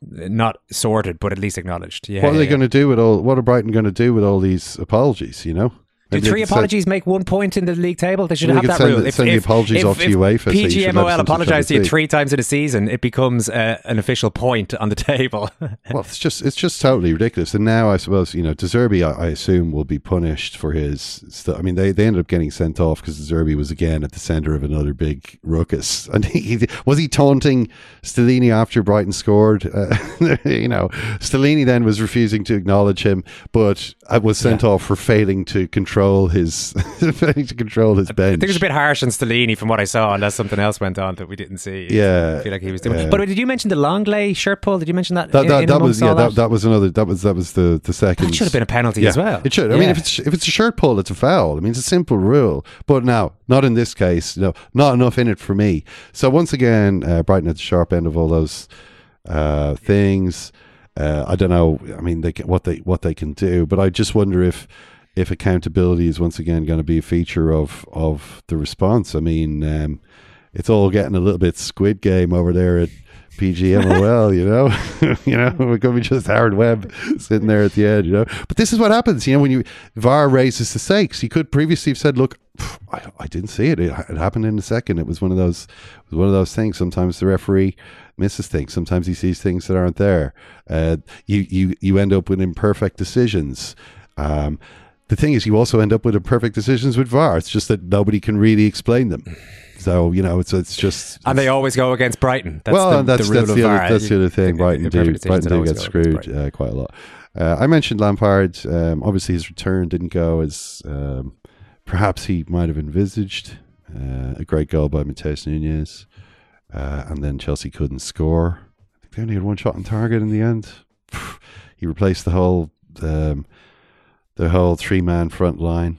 not sorted, but at least acknowledged. Yeah, what are they yeah. going to do with all? What are Brighton going to do with all these apologies? You know, Maybe they three apologies make one point in the league table? They should have that send rule. the- send the apologies off to UEFA, so you should let PGMOL them to apologise to you three times in a season, it becomes uh, an official point on the table. Well, it's just it's just totally ridiculous. And now I suppose you know De Zerbi, I, I assume, will be punished for his. St- I mean, they, they ended up getting sent off because De Zerbi was again at the center of another big ruckus. And he, he- was he taunting Stellini after Brighton scored? Uh, you know, Stellini then was refusing to acknowledge him, but uh, was sent off for failing to control his failing to control his bench. I think it was a bit harsh on Stellini from what I saw, unless something else went on that we didn't see. Yeah, I feel like he was doing. yeah. But did you mention the Longley shirt pull? Did you mention that? That, in- that, in that was yeah that, that was another that was that was the the second That should have been a penalty Yeah, as well. It should. I mean, if it's if it's a shirt pull, it's a foul. I mean, it's a simple rule. But now, not in this case. No, not enough in it for me. So once again, uh, Brighton at the sharp end of all those uh, things. Uh, I don't know. I mean, they can, what they what they can do, but I just wonder if if accountability is once again going to be a feature of of the response. I mean, um, it's all getting a little bit Squid Game over there at PGMOL, you know, you know, it could be just Howard Webb sitting there at the end, you know. But this is what happens, you know, when you VAR raises the stakes. You could previously have said, "Look, I, I didn't see it. it. It happened in a second. It was one of those, it was one of those things. Sometimes the referee misses things. Sometimes he sees things that aren't there. Uh, you you you end up with imperfect decisions. Um, the thing is, you also end up with imperfect decisions with VAR. It's just that nobody can really explain them. So you know, it's it's just and they always go against Brighton. That's well, the, that's the that's the other, that's the other thing. Brighton do Brighton do get screwed uh, quite a lot. Uh, I mentioned Lampard. Um, obviously, his return didn't go as um, perhaps he might have envisaged. Uh, a great goal by Matheus Nunes, uh, and then Chelsea couldn't score. I think they only had one shot on target in the end. He replaced the whole um, the whole three man front line.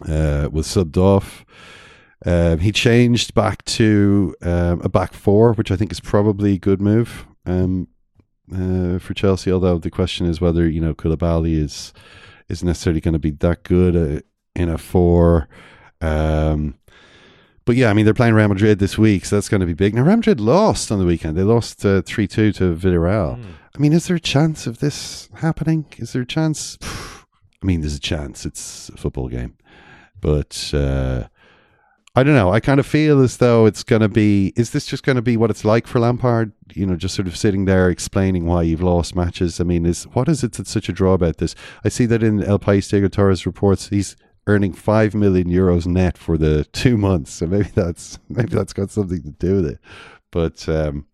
Uh, was subbed off. Um, he changed back to um, a back four, which I think is probably a good move um, uh, for Chelsea. Although the question is whether you know Koulibaly is is necessarily going to be that good uh, in a four. Um, but yeah, I mean they're playing Real Madrid this week, so that's going to be big. Now Real Madrid lost on the weekend; they lost three two to Villarreal. I mean, is there a chance of this happening? Is there a chance? I mean, there's a chance. It's a football game, but. Uh, I don't know. I kind of feel as though it's going to be. Is this just going to be what it's like for Lampard? You know, just sort of sitting there explaining why you've lost matches. I mean, is what is it that's such a draw about this? I see that in El País de Torres reports he's earning five million euros net for the two months. So maybe that's maybe that's got something to do with it. But um,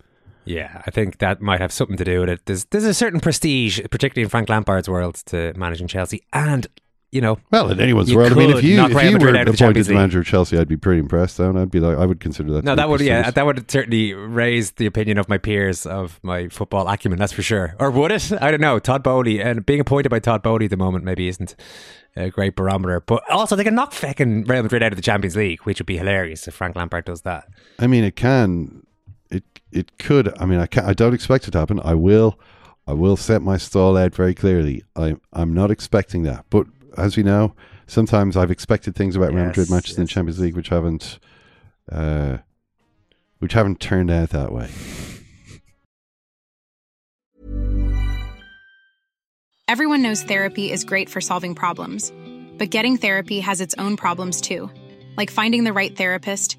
Yeah, I think that might have something to do with it. There's there's a certain prestige, particularly in Frank Lampard's world, to managing Chelsea, and you know, well, in anyone's world, I mean, if you if you were out of appointed Champions the League. manager of Chelsea, I'd be pretty impressed. Though, and I'd be like, I would consider that. No, that would yeah, that would certainly raise the opinion of my peers of my football acumen. That's for sure. Or would it? I don't know. Todd Boehly and being appointed by Todd Boehly at the moment maybe isn't a great barometer. But also they can knock fucking Real Madrid out of the Champions League, which would be hilarious if Frank Lampard does that. I mean, it can, it it could. I mean, I can't. I don't expect it to happen. I will, I will set my stall out very clearly. I I'm not expecting that. But as we know, sometimes I've expected things about Real Madrid Yes, matches in yes, Champions League which haven't, uh, which haven't turned out that way. Everyone knows therapy is great for solving problems, but getting therapy has its own problems too, like finding the right therapist,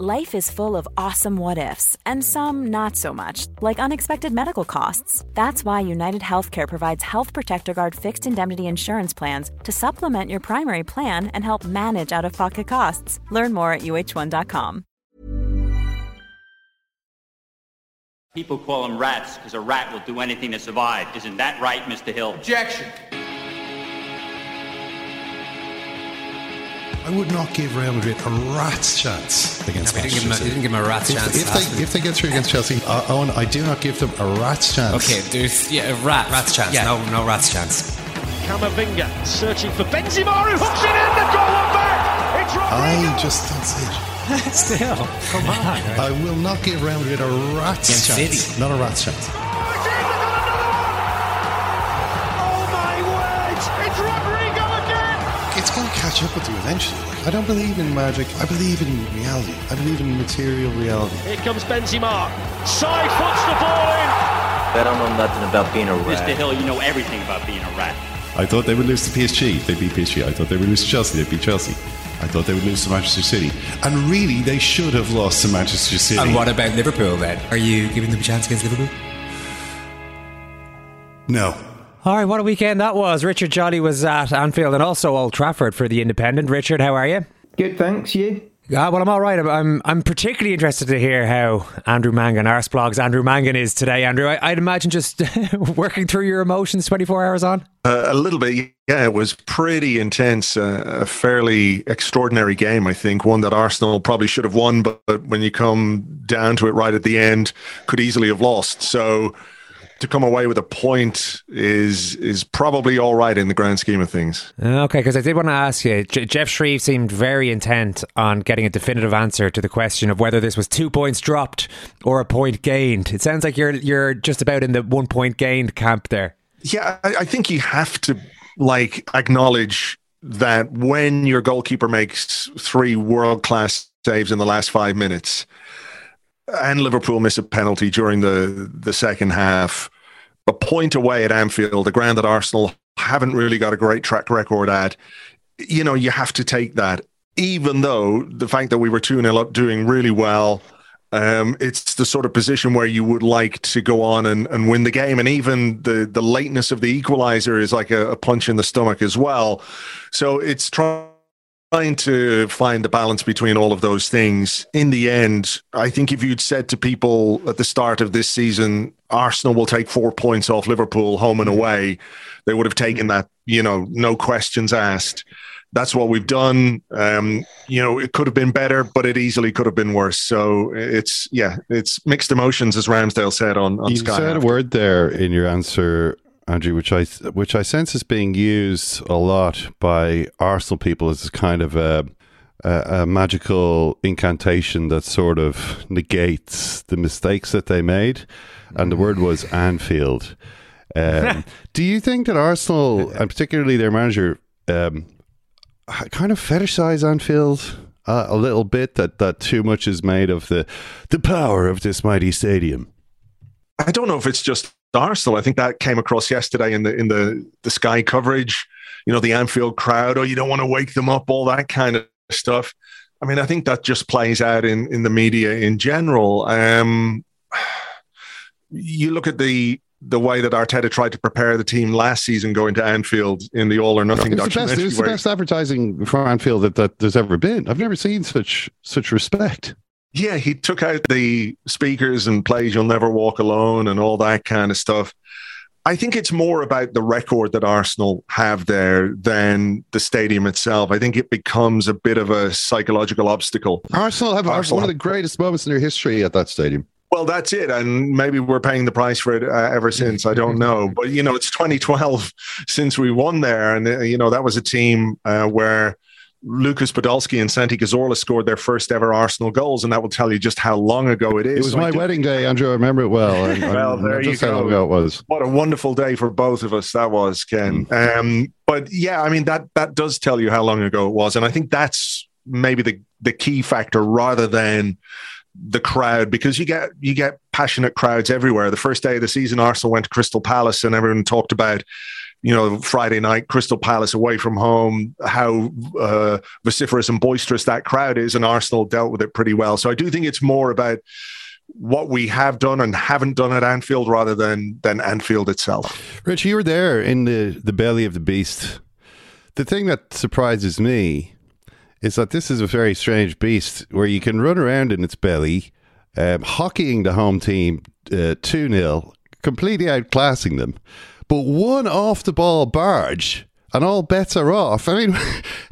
Life is full of awesome what ifs, and some not so much, like unexpected medical costs. That's why United Healthcare provides Health Protector Guard fixed indemnity insurance plans to supplement your primary plan and help manage out of pocket costs. Learn more at uh1.com. People call them rats because a rat will do anything to survive. Isn't that right, Mr. Hill? Objection. I would not give Real Madrid a rat's chance against No, but you didn't Manchester give 'em a- City. you didn't give 'em a rat's if, chance If they, if they get through against Chelsea, I, Owen, I do not give them a rat's chance. Okay, there's yeah, a rat, rat's chance. Yeah. No, no rat's chance. Camavinga searching for Benzema who hooks it in the goal and back. It's Rodrygo. I just don't see it. Still, come on. I will not give Real Madrid a rat's Against chance. City. Not a rat's chance. It's going to catch up with you eventually. I don't believe in magic. I believe in reality. I believe in material reality. Here comes Benzema. Side foots the ball in. I don't know nothing about being a rat. Mr. Hill, you know everything about being a rat. I thought they would lose to PSG. They beat PSG. I thought they would lose to Chelsea. They beat Chelsea. I thought they would lose to Manchester City. And really, they should have lost to Manchester City. And what about Liverpool then? Are you giving them a chance against Liverpool? No. All right, what a weekend that was. Richard Jolly was at Anfield and also Old Trafford for the Independent. Richard, how are you? Good, thanks. You? Yeah, well, I'm all right. I'm, I'm, I'm particularly interested to hear how Andrew Mangan, Arseblog's Andrew Mangan is today, Andrew. I, I'd imagine just working through your emotions 24 hours on. Uh, a little bit, yeah. It was pretty intense. Uh, a fairly extraordinary game, I think. One that Arsenal probably should have won, but, but when you come down to it right at the end, could easily have lost. So to come away with a point is is probably all right in the grand scheme of things. Okay, because I did want to ask you. J- Geoff Shreeves seemed very intent on getting a definitive answer to the question of whether this was two points dropped or a point gained. It sounds like you're you're just about in the one point gained camp there. Yeah, I, I think you have to like acknowledge that when your goalkeeper makes three world class saves in the last five minutes, and Liverpool miss a penalty during the the second half, a point away at Anfield, a ground that Arsenal haven't really got a great track record at. You know, you have to take that, even though the fact that we were 2 0 up doing really well. Um, it's the sort of position where you would like to go on and, and win the game. And even the, the lateness of the equalizer is like a, a punch in the stomach as well. So it's trying trying to find the balance between all of those things. In the end, I think if you'd said to people at the start of this season, Arsenal will take four points off Liverpool home and away, they would have taken that, you know, no questions asked. That's what we've done. Um, you know, it could have been better, but it easily could have been worse. So it's yeah, it's mixed emotions, as Ramsdale said on, on you Sky. said a word there in your answer, Andrew, which I which I sense is being used a lot by Arsenal people as kind of a, a, a magical incantation that sort of negates the mistakes that they made, and the word was Anfield. Um, do you think that Arsenal, and particularly their manager, um, kind of fetishize Anfield? Uh, a little bit that, that too much is made of the the power of this mighty stadium. I don't know if it's just Arsenal. I think that came across yesterday in the in the the Sky coverage. You know, the Anfield crowd. Oh, you don't want to wake them up. All that kind of stuff. I mean, I think that just plays out in in the media in general. Um, you look at the the way that Arteta tried to prepare the team last season going to Anfield in the All or Nothing It was, the best, it documentary. was the best advertising for Anfield that, that there's ever been. I've never seen such such respect. Yeah, he took out the speakers and plays You'll Never Walk Alone and all that kind of stuff. I think it's more about the record that Arsenal have there than the stadium itself. I think it becomes a bit of a psychological obstacle. Arsenal have Arsenal one of the greatest moments in their history at that stadium. Well, that's it. And maybe we're paying the price for it uh, ever since. I don't know. But, you know, it's 2012 since we won there. And, uh, you know, that was a team uh, where Lucas Podolski and Santi Cazorla scored their first ever Arsenal goals. And that will tell you just how long ago it is. It was So my wedding day, Andrew. I remember it well. And, well, and there you just how long go. ago it was. What a wonderful day for both of us that was, Ken. Mm. Um, but yeah, I mean that that does tell you how long ago it was, and I think that's maybe the the key factor rather than the crowd because you get you get passionate crowds everywhere. The first day of the season, Arsenal went to Crystal Palace, and everyone talked about you know Friday night Crystal Palace away from home, how uh, vociferous and boisterous that crowd is, and Arsenal dealt with it pretty well. So I do think it's more about what we have done and haven't done at Anfield rather than than Anfield itself. Rich, you were there in the, the belly of the beast. The thing that surprises me is that this is a very strange beast where you can run around in its belly, um, hockeying the home team uh, 2 0, completely outclassing them. But one off the ball barge, and all bets are off. I mean,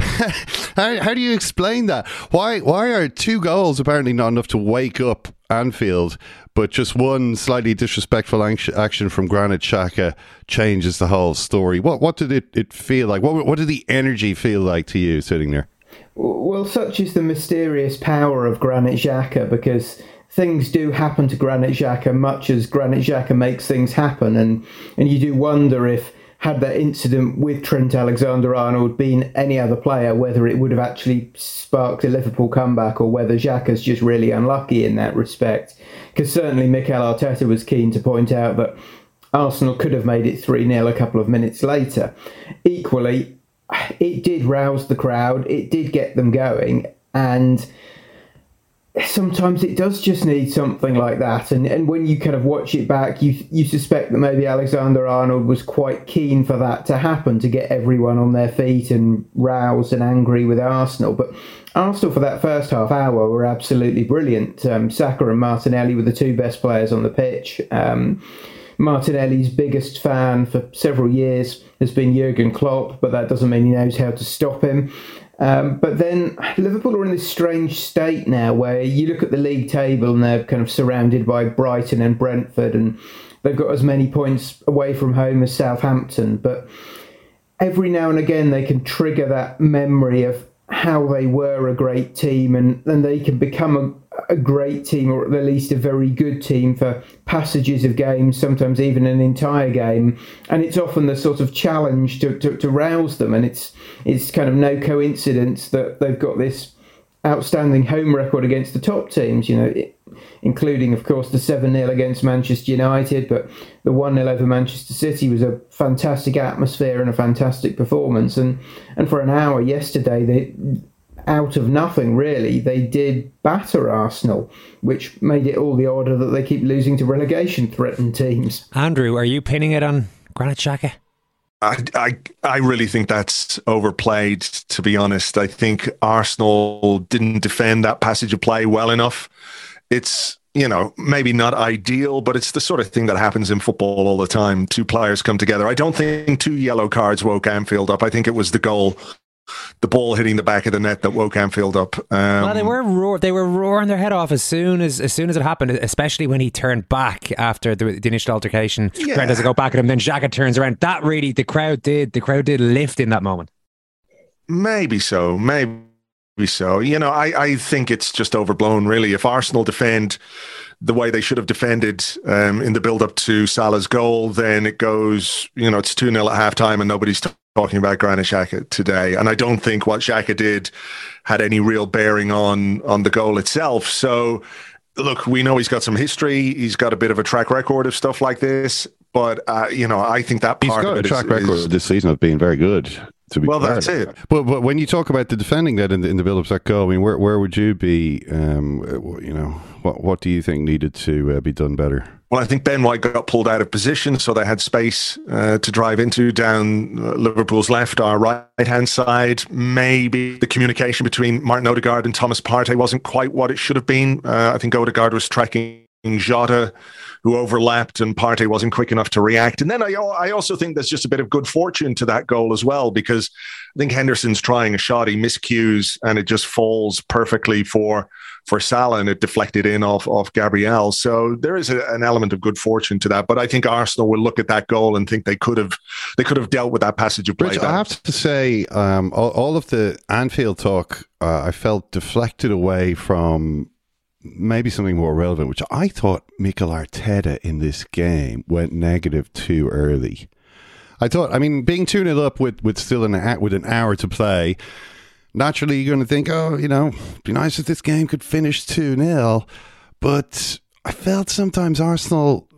how, how do you explain that? Why why are two goals apparently not enough to wake up Anfield, but just one slightly disrespectful action from Granit Xhaka changes the whole story? What what did it, it feel like? What what did the energy feel like to you sitting there? Well, such is the mysterious power of Granit Xhaka because things do happen to Granit Xhaka much as Granit Xhaka makes things happen, and and you do wonder if had that incident with Trent Alexander Arnold been any other player, whether it would have actually sparked a Liverpool comeback or whether Xhaka's just really unlucky in that respect. Because certainly Mikel Arteta was keen to point out that Arsenal could have made it 3 0 a couple of minutes later. Equally, it did rouse the crowd, it did get them going, and sometimes it does just need something like that. And and when you kind of watch it back, you you suspect that maybe Alexander Arnold was quite keen for that to happen to get everyone on their feet and roused and angry with Arsenal. But Arsenal for that first half hour were absolutely brilliant. Um, Saka and Martinelli were the two best players on the pitch. Um, Martinelli's biggest fan for several years has been Jurgen Klopp, but that doesn't mean he knows how to stop him. Um, but then Liverpool are in this strange state now where you look at the league table and they're kind of surrounded by Brighton and Brentford, and they've got as many points away from home as Southampton. But every now and again, they can trigger that memory of how they were a great team and then they can become a, great team or at the least a very good team for passages of games, sometimes even an entire game. And it's often the sort of challenge to, to, to rouse them. And it's, it's kind of no coincidence that they've got this outstanding home record against the top teams, you know, including, of course, the 7 0 against Manchester United, but the 1 0 over Manchester City was a fantastic atmosphere and a fantastic performance. And, and for an hour yesterday, they, out of nothing, really, they did batter Arsenal, which made it all the odder that they keep losing to relegation threatened teams. Andrew, are you pinning it on Granit Xhaka? I, I, I really think that's overplayed, to be honest. I think Arsenal didn't defend that passage of play well enough. It's, you know, maybe not ideal, but it's the sort of thing that happens in football all the time. Two players come together. I don't think two yellow cards woke Anfield up. I think it was the goal the ball hitting the back of the net that woke Anfield up. Um, well, they were roar- they were roaring their head off as soon as as soon as it happened, especially when he turned back after the, the initial altercation. Yeah. Trent to go back at him, then Xhaka turns around. That really the crowd did the crowd did lift in that moment. Maybe so, maybe so. You know, I I think it's just overblown. Really, if Arsenal defend the way they should have defended um, in the build up to Salah's goal, then it goes, you know, it's 2 0 at half time and nobody's t- talking about Granit Xhaka today. And I don't think what Xhaka did had any real bearing on on the goal itself. So, look, we know he's got some history. He's got a bit of a track record of stuff like this. But uh, you know, I think that part he's got a track is, record is, this season of being very good. To be well, that's it. But but when you talk about the defending that in the, in the build up to that goal, I mean, where where would you be? Um, you know, what what do you think needed to uh, be done better? Well, I think Ben White got pulled out of position, so they had space uh, to drive into down uh, Liverpool's left or right hand side. Maybe the communication between Martin Odegaard and Thomas Partey wasn't quite what it should have been. Uh, I think Odegaard was tracking Jota, who overlapped, and Partey wasn't quick enough to react. And then I, I also think there's just a bit of good fortune to that goal as well, because I think Henderson's trying a shot, he miscues, and it just falls perfectly for for Salah and it deflected in off, off Gabriel. So there is a, an element of good fortune to that. But I think Arsenal will look at that goal and think they could have they could have dealt with that passage of play. Rich, I have to say, um, all, all, of the Anfield talk, uh, I felt deflected away from maybe something more relevant, which I thought Mikel Arteta in this game went negative too early. I thought, I mean, being 2 0 up with, with still an, with an hour to play, naturally you're going to think, oh, you know, be nice if this game could finish 2 0. But I felt sometimes Arsenal,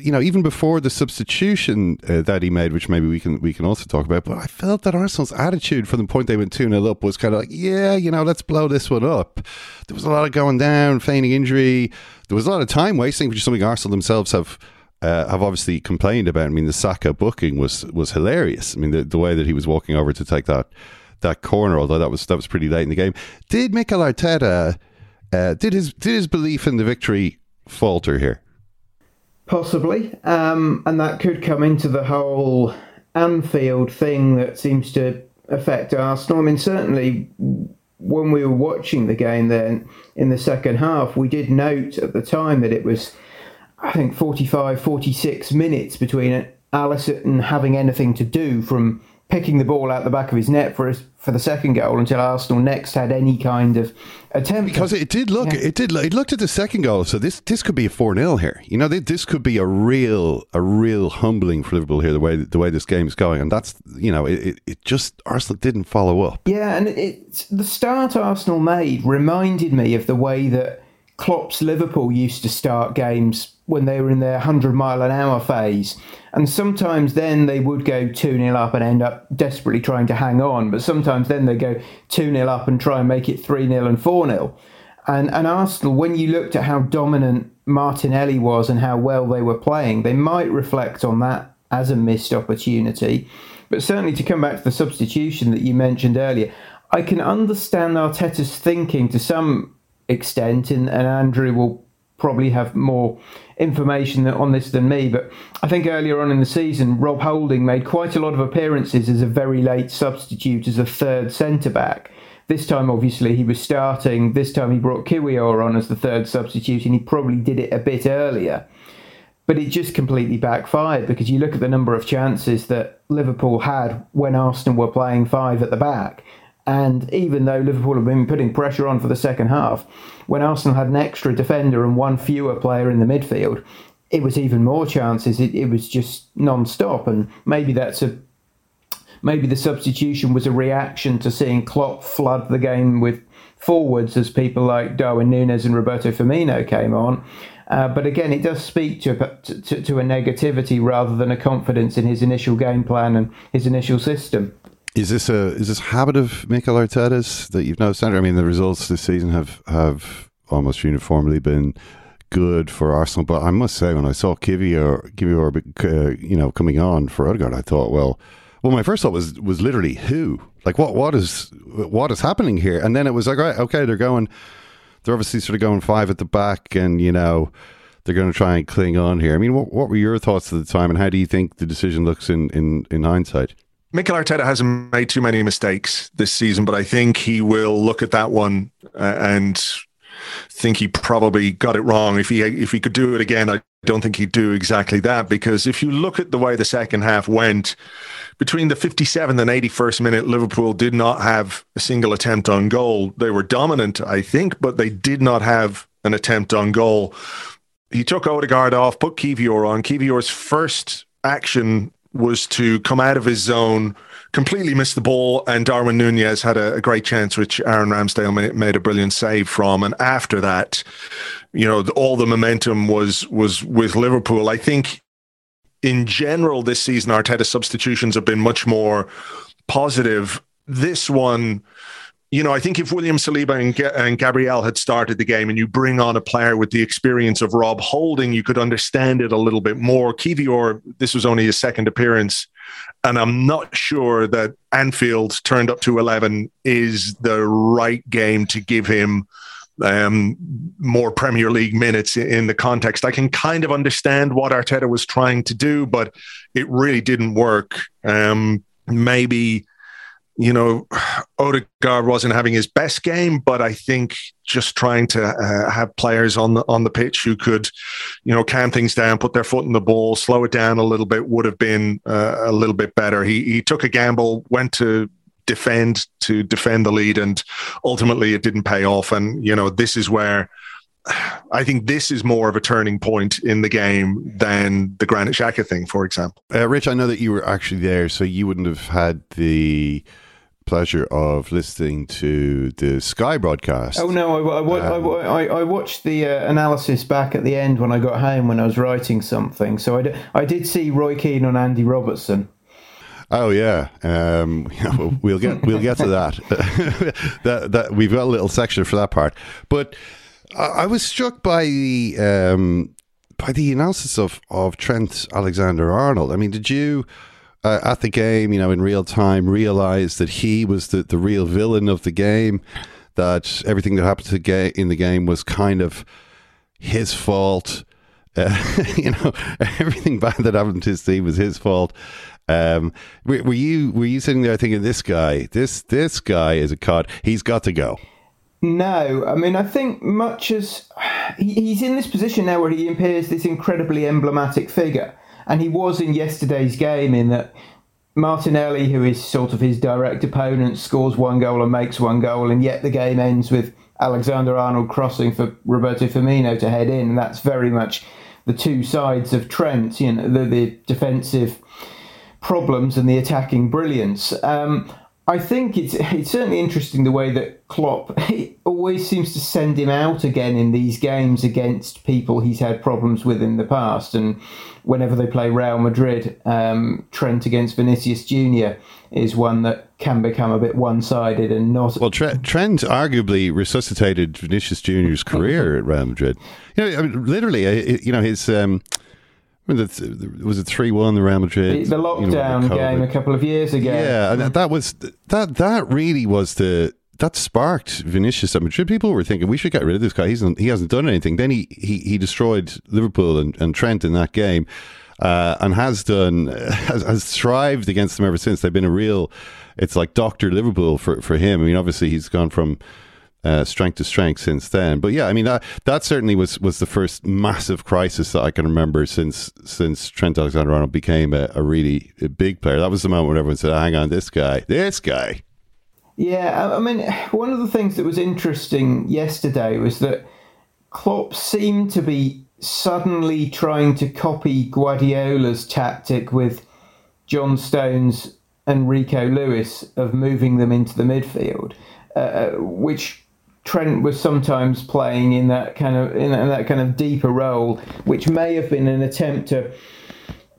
you know, even before the substitution uh, that he made, which maybe we can we can also talk about, but I felt that Arsenal's attitude from the point they went 2 0 up was kind of like, yeah, you know, let's blow this one up. There was a lot of going down, feigning injury. There was a lot of time wasting, which is something Arsenal themselves have. Uh, have obviously complained about. I mean, the Saka booking was was hilarious. I mean, the, the way that he was walking over to take that that corner, although that was that was pretty late in the game. Did Mikel Arteta uh, did his did his belief in the victory falter here? Possibly, um, and that could come into the whole Anfield thing that seems to affect Arsenal? I mean, certainly when we were watching the game then in the second half, we did note at the time that it was, I think, 45, 46 minutes between Alisson having anything to do from picking the ball out the back of his net for his, for the second goal until Arsenal next had any kind of attempt. Because it did look, yeah. it did, it looked at the second goal. So this this could be a four 0 here. You know, this could be a real a real humbling for Liverpool here. The way the way this game is going, and that's you know, it, it just Arsenal didn't follow up. Yeah, and it, the start Arsenal made reminded me of the way that Klopp's Liverpool used to start games when they were in their 100 mile an hour phase. And sometimes then they would go 2 0 up and end up desperately trying to hang on. But sometimes then they go 2 0 up and try and make it 3 0 and 4 0. And, and Arsenal, when you looked at how dominant Martinelli was and how well they were playing, they might reflect on that as a missed opportunity. But certainly to come back to the substitution that you mentioned earlier, I can understand Arteta's thinking to some extent, and, and Andrew will probably have more information on this than me, but I think earlier on in the season, Rob Holding made quite a lot of appearances as a very late substitute as a third centre back. This time, obviously, he was starting. This time, he brought Kiwior on as the third substitute, and he probably did it a bit earlier. But it just completely backfired because you look at the number of chances that Liverpool had when Arsenal were playing five at the back, and even though Liverpool have been putting pressure on for the second half, when Arsenal had an extra defender and one fewer player in the midfield, it was even more chances. It, it was just non-stop, and maybe that's a maybe the substitution was a reaction to seeing Klopp flood the game with forwards as people like Darwin Nunez and Roberto Firmino came on. Uh, but again, it does speak to, to, to a negativity rather than a confidence in his initial game plan and his initial system. Is this a is this habit of Mikel Arteta's that you've noticed? I mean, the results this season have have almost uniformly been good for Arsenal. But I must say, when I saw Kiwior, Kiwior, uh, you know, coming on for Odegaard, I thought, well, well, my first thought was was literally who, like, what what is what is happening here? And then it was like, right, okay, they're going, they're obviously sort of going five at the back, and you know, they're going to try and cling on here. I mean, what what were your thoughts at the time, and how do you think the decision looks in in in hindsight? Mikel Arteta hasn't made too many mistakes this season, but I think he will look at that one uh, and think he probably got it wrong. If he if he could do it again, I don't think he'd do exactly that because if you look at the way the second half went, between the 57th and 81st minute, Liverpool did not have a single attempt on goal. They were dominant, I think, but they did not have an attempt on goal. He took Odegaard off, put Kiwior on. Kiwior's first action was to come out of his zone, completely miss the ball, and Darwin Nunez had a, a great chance, which Aaron Ramsdale made, made, a brilliant save from. And after that, you know, all the momentum was was with Liverpool. I think in general this season, Arteta substitutions have been much more positive. This one you know, I think if William Saliba and, and Gabriel had started the game and you bring on a player with the experience of Rob Holding, you could understand it a little bit more. Kiwior, this was only his second appearance. And I'm not sure that Anfield turned up to 11 is the right game to give him um, more Premier League minutes in the context. I can kind of understand what Arteta was trying to do, but it really didn't work. Um, maybe you know, Odegaard wasn't having his best game, but I think just trying to uh, have players on the on the pitch who could, you know, calm things down, put their foot in the ball, slow it down a little bit would have been uh, a little bit better. He he took a gamble, went to defend to defend the lead, and ultimately it didn't pay off. And you know, this is where. I think this is more of a turning point in the game than the Granit Xhaka thing, for example. Uh, Rich, I know that you were actually there, so you wouldn't have had the pleasure of listening to the Sky broadcast. Oh no, I, I, um, I, I watched the uh, analysis back at the end when I got home when I was writing something. So I, d- I did see Roy Keane on Andy Robertson. Oh yeah, um, we'll get we'll get to that. that. That we've got a little section for that part. But I, I was struck by the um, by the analysis of of Trent Alexander Arnold. I mean, did you? Uh, at the game, you know, in real time, realized that he was the, the real villain of the game, that everything that happened to ga- in the game was kind of his fault. Uh, you know, everything bad that happened to his team was his fault. Um, were, were you were you sitting there thinking this guy, this this guy is a cod. He's got to go. No, I mean, I think much as he, he's in this position now where he appears this incredibly emblematic figure, and he was in yesterday's game in that Martinelli, who is sort of his direct opponent, scores one goal and makes one goal, and yet the game ends with Alexander Arnold crossing for Roberto Firmino to head in, and that's very much the two sides of Trent, you know, the, the defensive problems and the attacking brilliance. Um, I think it's it's certainly interesting the way that Klopp always seems to send him out again in these games against people he's had problems with in the past. And whenever they play Real Madrid, um, Trent against Vinicius Junior is one that can become a bit one-sided and not. Well, Trent, Trent arguably resuscitated Vinicius Junior's career at Real Madrid. You know, I mean, literally, uh, you know his. Um, was it three one the Real Madrid? The, the lockdown you know, game a couple of years ago. Yeah, and that was that. That really was the that sparked Vinicius at Madrid. People were thinking we should get rid of this guy. He's he hasn't done anything. Then he he, he destroyed Liverpool and, and Trent in that game, uh, and has done has, has thrived against them ever since. They've been a real. It's like Doctor Liverpool for for him. I mean, obviously he's gone from uh, strength to strength since then. But yeah, I mean that that certainly was was the first massive crisis that I can remember since since Trent Alexander-Arnold became a, a really a big player. That was the moment when everyone said, "Hang on, this guy, this guy." Yeah, I mean, one of the things that was interesting yesterday was that Klopp seemed to be suddenly trying to copy Guardiola's tactic with John Stones and Rico Lewis of moving them into the midfield, uh, which Trent was sometimes playing in that kind of in that kind of deeper role, which may have been an attempt to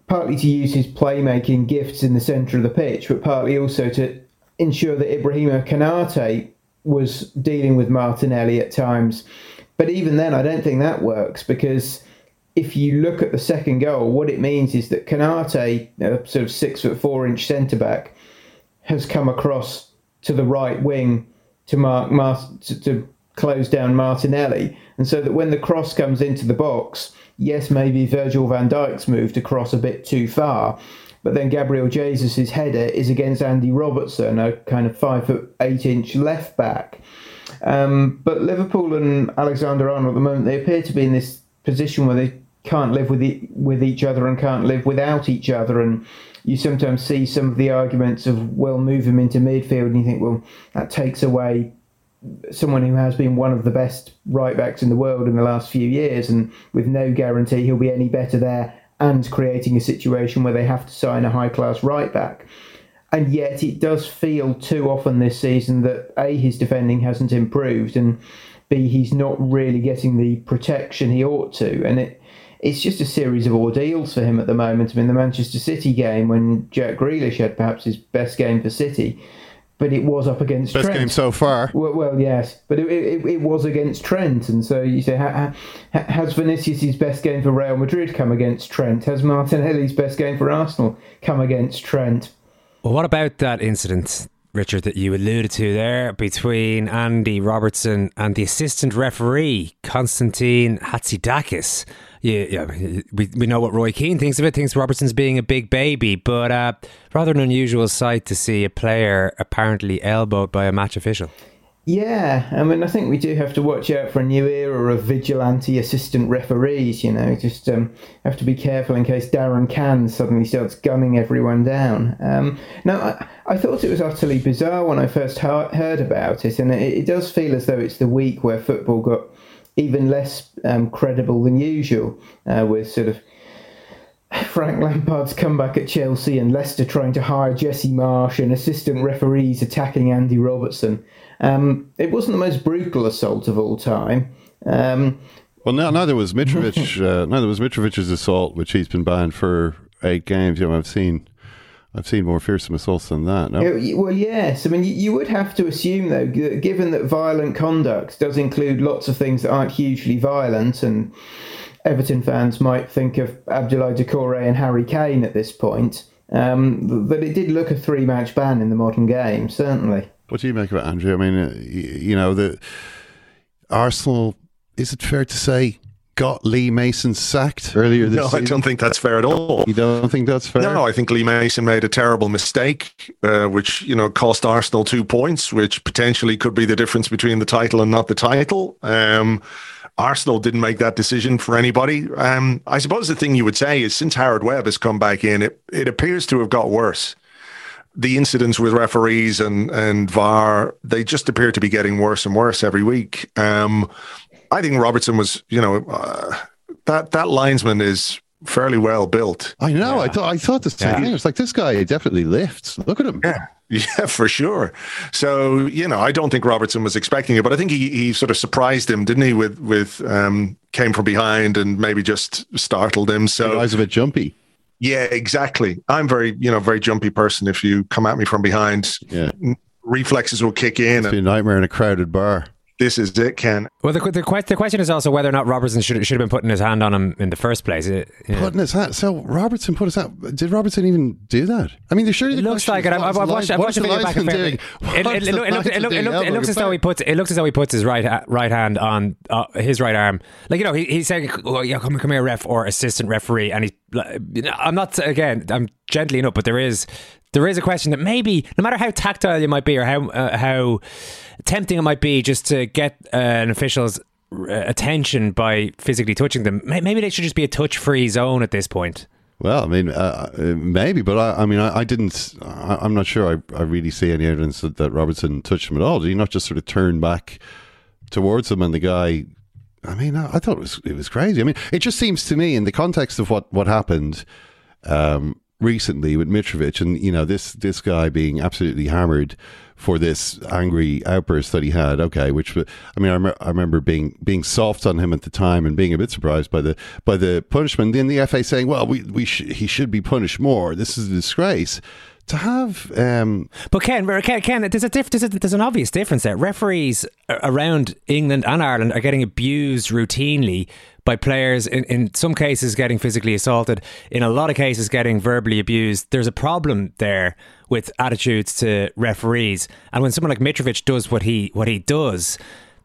partly to use his playmaking gifts in the centre of the pitch, but partly also to ensure that Ibrahima Konaté was dealing with Martinelli at times. But even then, I don't think that works because if you look at the second goal, what it means is that Kanate, a sort of six foot four inch centre back, has come across to the right wing to mark to, to close down Martinelli, and so that when the cross comes into the box, yes, maybe Virgil van Dijk's moved across a bit too far, but then Gabriel Jesus' header is against Andy Robertson, a kind of five foot eight inch left back. Um, but Liverpool and Alexander Arnold at the moment they appear to be in this position where they can't live with it, with each other and can't live without each other and you sometimes see some of the arguments of well move him into midfield and you think well that takes away someone who has been one of the best right backs in the world in the last few years and with no guarantee he'll be any better there and creating a situation where they have to sign a high class right back. And yet it does feel too often this season that a his defending hasn't improved and b he's not really getting the protection he ought to and it it's just a series of ordeals for him at the moment. I mean, the Manchester City game when Jack Grealish had perhaps his best game for City, but it was up against best Trent. game so far. Well, well yes, but it, it, it, was against Trent, and so you say, has Vinicius' best game for Real Madrid come against Trent? Has Martinelli's best game for Arsenal come against Trent? Well, what about that incident Richard, that you alluded to there between Andy Robertson and the assistant referee, Constantine Hatzidakis yeah, yeah, we, we know what Roy Keane thinks of it, thinks Robertson's being a big baby, but uh, rather an unusual sight to see a player apparently elbowed by a match official. Yeah, I mean, I think we do have to watch out for a new era of vigilante assistant referees. You know, just um, have to be careful in case Darren Cann suddenly starts gunning everyone down. Um, now, I, I, thought it was utterly bizarre when I first heard about it, and it, it does feel as though it's the week where football got even less um, credible than usual, uh, with sort of Frank Lampard's comeback at Chelsea and Leicester trying to hire Jesse Marsch and assistant referees attacking Andy Robertson. Um, it wasn't the most brutal assault of all time. Um, well, no, neither was Mitrovic. uh, neither was Mitrovic's assault, which he's been banned for eight games. You know, I've seen I've seen more fearsome assaults than that. No? Well, yes. I mean, you would have to assume, though, that given that violent conduct does include lots of things that aren't hugely violent, and Everton fans might think of Abdoulaye Doucouré and Harry Kane at this point, um, that it did look a three match ban in the modern game, certainly. What do you make of it, Andrew? I mean, you know, the Arsenal, is it fair to say, got Lee Mason sacked earlier this No, season? I don't think that's fair at all. You don't think that's fair? No, I think Lee Mason made a terrible mistake, uh, which you know cost Arsenal two points, which potentially could be the difference between the title and not the title. Um, Arsenal didn't make that decision for anybody. Um, I suppose the thing you would say is since Howard Webb has come back in, it, it appears to have got worse. The incidents with referees and and VAR, they just appear to be getting worse and worse every week. Um, I think Robertson was, you know, uh, that that linesman is fairly well built. I know. I thought I thought the same Yeah. thing. It was like this guy definitely lifts. Look at him. Yeah. Yeah, for sure. So, you know, I don't think Robertson was expecting it, but I think he, he sort of surprised him, didn't he? With with um came from behind and maybe just startled him. The So guy's a bit jumpy. yeah, exactly. I'm very, you know, very jumpy person. If you come at me from behind, Yeah. reflexes will kick in. It's been And a nightmare in a crowded bar. This is it, Ken. Well, the, the, the question is also whether or not Robertson should, should have been putting his hand on him in the first place. It, yeah. Putting his hand. So Robertson put his hand. Did Robertson even do that? I mean, there's surely It the looks like it. I've, I've watched, I've watched the the video back and linesman forth. doing? It, it, it, look- it, looked- it, linesman it, doing? looked- it Elbow looks as though he puts it looks as though he puts his right right hand on uh, his right arm. Like you know, he, he's saying, "Oh yeah, come, come here, ref or assistant referee," and he's. like, you know, I'm not again. I'm gently enough, but there is there is a question that maybe no matter how tactile you might be or how uh, how tempting it might be just to get uh, an official's uh, attention by physically touching them, maybe they should just be a touch free zone at this point. Well, I mean, uh, uh, maybe, but I, I mean, I, I didn't. I, I'm not sure. I, I really see any evidence that, that Robertson touched him at all. Did he not just sort of turn back towards him and the guy? I mean, I, I thought it was it was crazy. I mean, it just seems to me in the context of what what happened um, recently with Mitrovic, and you know this this guy being absolutely hammered for this angry outburst that he had. Okay, which I mean, I, rem- I remember being being soft on him at the time and being a bit surprised by the by the punishment. Then the FA saying, "Well, we we sh- he should be punished more. This is a disgrace." To have um, But Ken, Ken, Ken there's a diff- there's, a, there's an obvious difference there. Referees around England and Ireland are getting abused routinely by players. In, in some cases, getting physically assaulted. In a lot of cases, getting verbally abused. There's a problem there with attitudes to referees. And when someone like Mitrovic does what he what he does.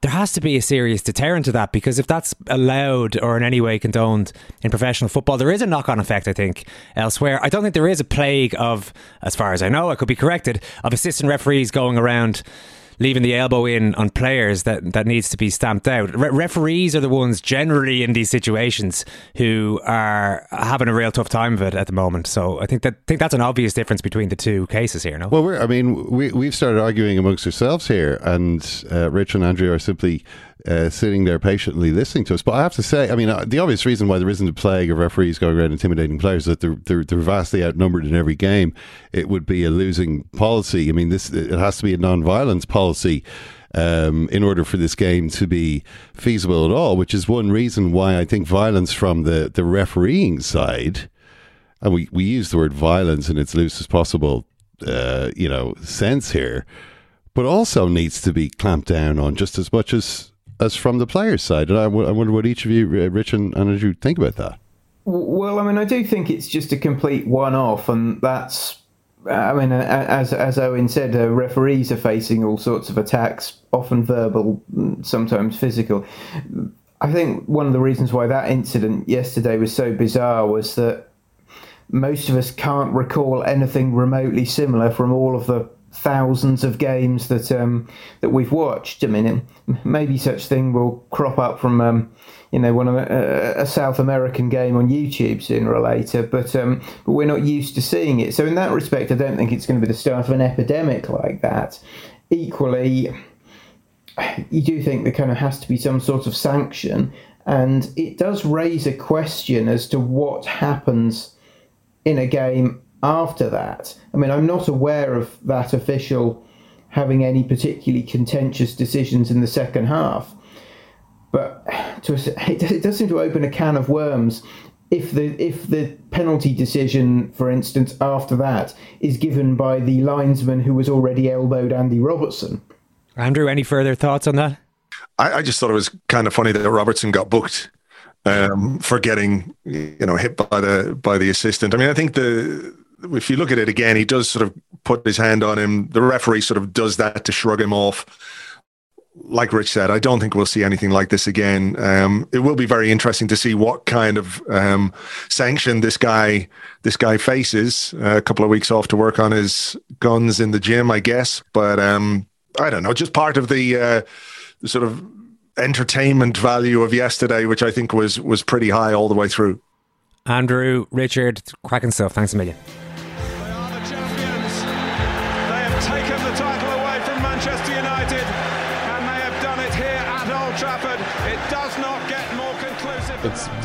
There has to be a serious deterrent to that because if that's allowed or in any way condoned in professional football, there is a knock on effect, I think, elsewhere. I don't think there is a plague of, as far as I know, I could be corrected, of assistant referees going around leaving the elbow in on players that, that needs to be stamped out. Re- referees are the ones generally in these situations who are having a real tough time of it at the moment. So I think that think that's an obvious difference between the two cases here. No, Well, I mean, we, we've started arguing amongst ourselves here, and uh, Rich and Andrew are simply uh, sitting there patiently listening to us. But I have to say, I mean, uh, the obvious reason why there isn't a plague of referees going around intimidating players is that they're, they're, they're vastly outnumbered in every game. It would be a losing policy. I mean, this it has to be a non-violence policy. Um, in order for this game to be feasible at all, which is one reason why I think violence from the, the refereeing side, and we, we use the word violence in its loosest possible, uh, you know, sense here, but also needs to be clamped down on just as much as as from the players' side. And I, w- I wonder what each of you, uh, Rich and and Andrew, think about that. Well, I mean, I do think it's just a complete one-off, and that's. I mean, as as Owen said, uh, referees are facing all sorts of attacks, often verbal, mm, sometimes physical. I think one of the reasons why that incident yesterday was so bizarre was that most of us can't recall anything remotely similar from all of the thousands of games that um, that we've watched. I mean, maybe such thing will crop up from um, you know one of a, a South American game on YouTube sooner or later, but um, but we're not used to seeing it. So in that respect, I don't think it's going to be the start of an epidemic like that. Equally, you do think there kind of has to be some sort of sanction, and it does raise a question as to what happens in a game after that. I mean, I'm not aware of that official having any particularly contentious decisions in the second half, but to it, does, it does seem to open a can of worms. If the if the penalty decision, for instance, after that is given by the linesman who was already elbowed Andy Robertson, Andrew, any further thoughts on that? I, I just thought it was kind of funny that Robertson got booked um, for getting you know hit by the by the assistant. I mean, I think the if you look at it again, he does sort of put his hand on him. The referee sort of does that to shrug him off. like Rich said, I don't think we'll see anything like this again. Um, it will be very interesting to see what kind of um, sanction this guy this guy faces. Uh, a couple of weeks off to work on his guns in the gym, I guess. But um, I don't know, just part of the, uh, the sort of entertainment value of yesterday, which I think was was pretty high all the way through. Andrew, Richard, cracking stuff. Thanks a million.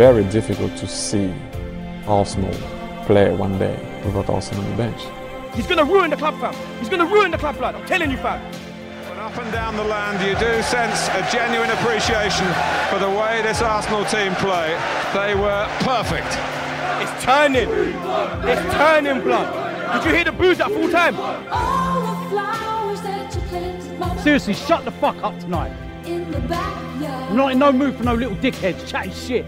Very difficult to see Arsenal play one day without Arsène on the bench. He's going to ruin the club, fam. He's going to ruin the club, blood. I'm telling you, fam. But up and down the land, you do sense a genuine appreciation for the way this Arsenal team play. They were perfect. It's turning. It's turning, blood. Did you hear the booze at full time? Seriously, shut the fuck up tonight. I'm not in no mood for no little dickheads chatting shit.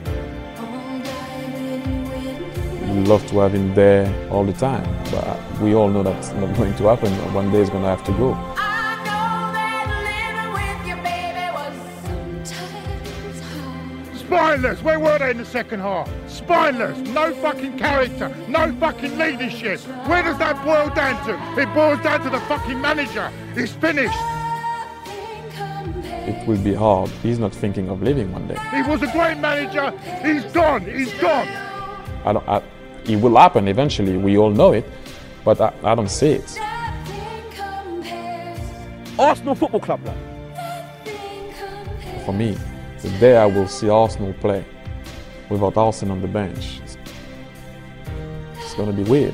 Love to have him there all the time, but we all know that's not going to happen. One day he's going to have to go. Spineless. Where were they in the second half? Spineless. No fucking character. No fucking leadership. Where does that boil down to? It boils down to the fucking manager. He's finished. It will be hard. He's not thinking of leaving one day. He was a great manager. He's gone. He's gone. I don't. I, it will happen eventually. We all know it, but I, I don't see it. Arsenal Football Club, blood. For me, the day I will see Arsenal play without Arsène on the bench, it's, it's going to be weird.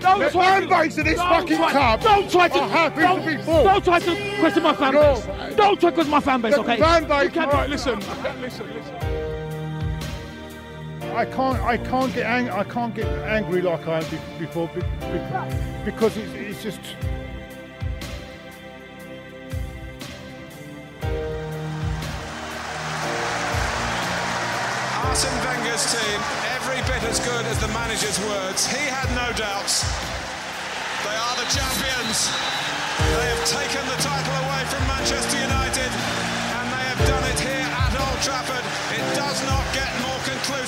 Don't The try fan base of this don't fucking try- club Don't try to. are happy don't, to be full. Don't try to question my fan No. Don't try to question my fan base, The okay? fan You base. can't- Right, listen, listen, listen. I can't, I can't get, ang- I can't get angry like I am be- before, be- be- because it's, it's just. Arsene Wenger's team, every bit as good as the manager's words. He had no doubts. They are the champions. They have taken the title away from Manchester United, and they have done it here at Old Trafford.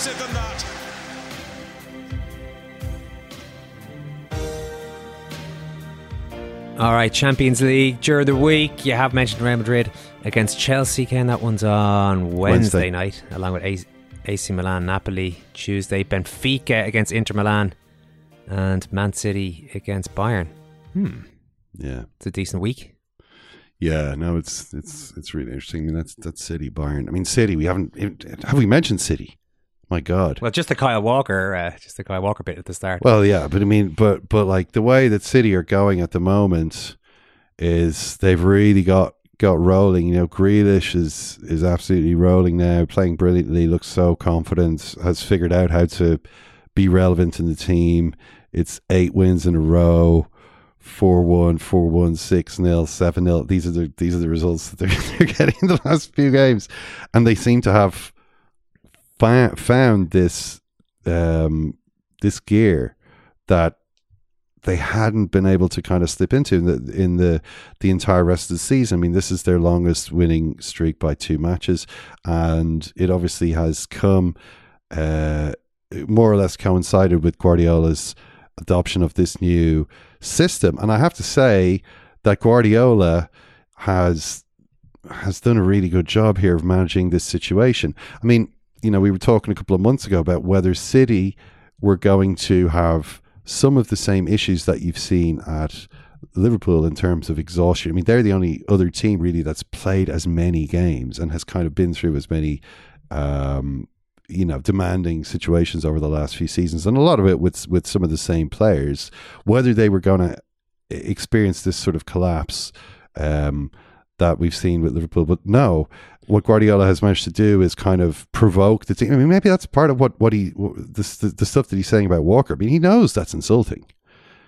More than that. All right, Champions League during the week. You have mentioned Real Madrid against Chelsea. Ken, that one's on Wednesday, Wednesday. night, along with AC, AC Milan, Napoli Tuesday, Benfica against Inter Milan, and Man City against Bayern. Hmm, Yeah. it's a decent week. Yeah, no, it's it's it's really interesting. I mean, that's that's City, Bayern. I mean, City. We haven't have we mentioned City? My God. Well, just the Kyle Walker, uh, just the Kyle Walker bit at the start. Well, yeah, but I mean, but but like the way that City are going at the moment is they've really got got rolling. You know, Grealish is is absolutely rolling now, playing brilliantly. Looks so confident. Has figured out how to be relevant in the team. It's eight wins in a row. 4-1, 4-1, 6-0, 7-0. These are the these are the results that they're, they're getting in the last few games. And they seem to have found this um, this gear that they hadn't been able to kind of slip into in the in the the entire rest of the season. I mean, this is their longest winning streak by two matches, and it obviously has come uh, more or less coincided with Guardiola's adoption of this new system. And I have to say that Guardiola has has done a really good job here of managing this situation. I mean, you know, we were talking a couple of months ago about whether City were going to have some of the same issues that you've seen at Liverpool in terms of exhaustion. I mean, they're the only other team really that's played as many games and has kind of been through as many um, you know demanding situations over the last few seasons and a lot of it with with some of the same players whether they were going to experience this sort of collapse um, that we've seen with Liverpool. But no what Guardiola has managed to do is kind of provoke the team. I mean maybe that's part of what what he the, the, the stuff that he's saying about Walker. I mean he knows that's insulting.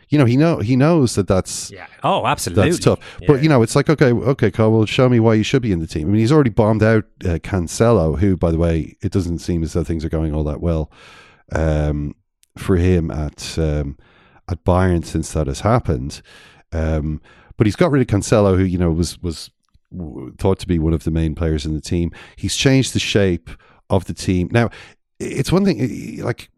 You know he know he knows that that's yeah. Oh absolutely. that's tough. But you know it's like okay okay Kyle well show me why you should be in the team. I mean he's already bombed out uh, Cancelo who by the way it doesn't seem as though things are going all that well um, for him at um, at Bayern since that has happened. Um, but he's got rid of Cancelo who you know was was thought to be one of the main players in the team. He's changed the shape of the team. Now, it's one thing like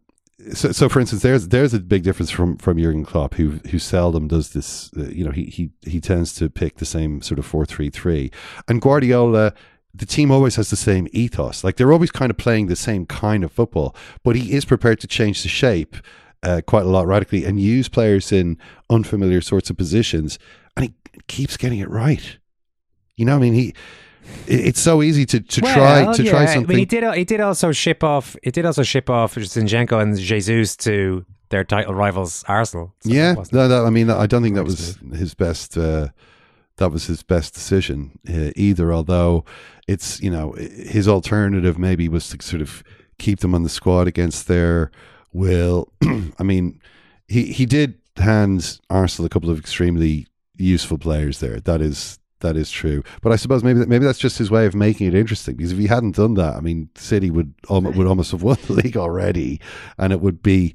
so, so for instance, there's there's a big difference from from Jurgen Klopp, who who seldom does this. Uh, you know, he he he tends to pick the same sort of four three three, and Guardiola. The team always has the same ethos. Like they're always kind of playing the same kind of football, but he is prepared to change the shape uh, quite a lot radically and use players in unfamiliar sorts of positions, and he keeps getting it right. You know, I mean, he it's so easy to, to try to yeah, try I something. mean, he did. He did also ship off. He did also ship off Zinchenko and Jesus to their title rivals Arsenal. So yeah, no, no, I mean, I don't think that was his best. Uh, that was his best decision uh, either. Although it's you know his alternative maybe was to sort of keep them on the squad against their will. I mean, he he did hand Arsenal a couple of extremely useful players there. That is that is true. But I suppose maybe maybe that's just his way of making it interesting. Because if he hadn't done that, I mean, City would almost, would almost have won the league already, and it would be.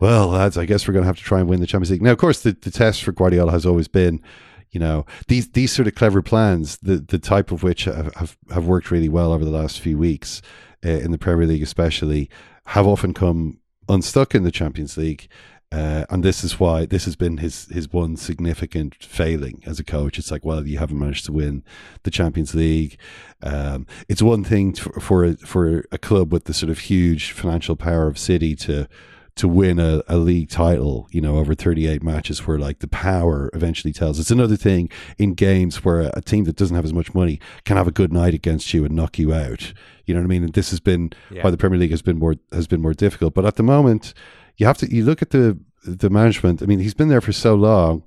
Well, lads, I guess we're going to have to try and win the Champions League. Now, of course, the, the test for Guardiola has always been, you know, these these sort of clever plans, the the type of which have have, have worked really well over the last few weeks uh, in the Premier League, especially, have often come unstuck in the Champions League. Uh, and this is why this has been his his one significant failing as a coach. It's like, well, you haven't managed to win the Champions League. Um, it's one thing to, for a, for a club with the sort of huge financial power of City to to win a, a league title, you know, over 38 matches where like the power eventually tells. It's another thing in games where a, a team that doesn't have as much money can have a good night against you and knock you out. You know what I mean? And this has been Yeah. why the Premier League has been more has been more difficult. But at the moment, you have to you look at the the management. I mean, he's been there for so long.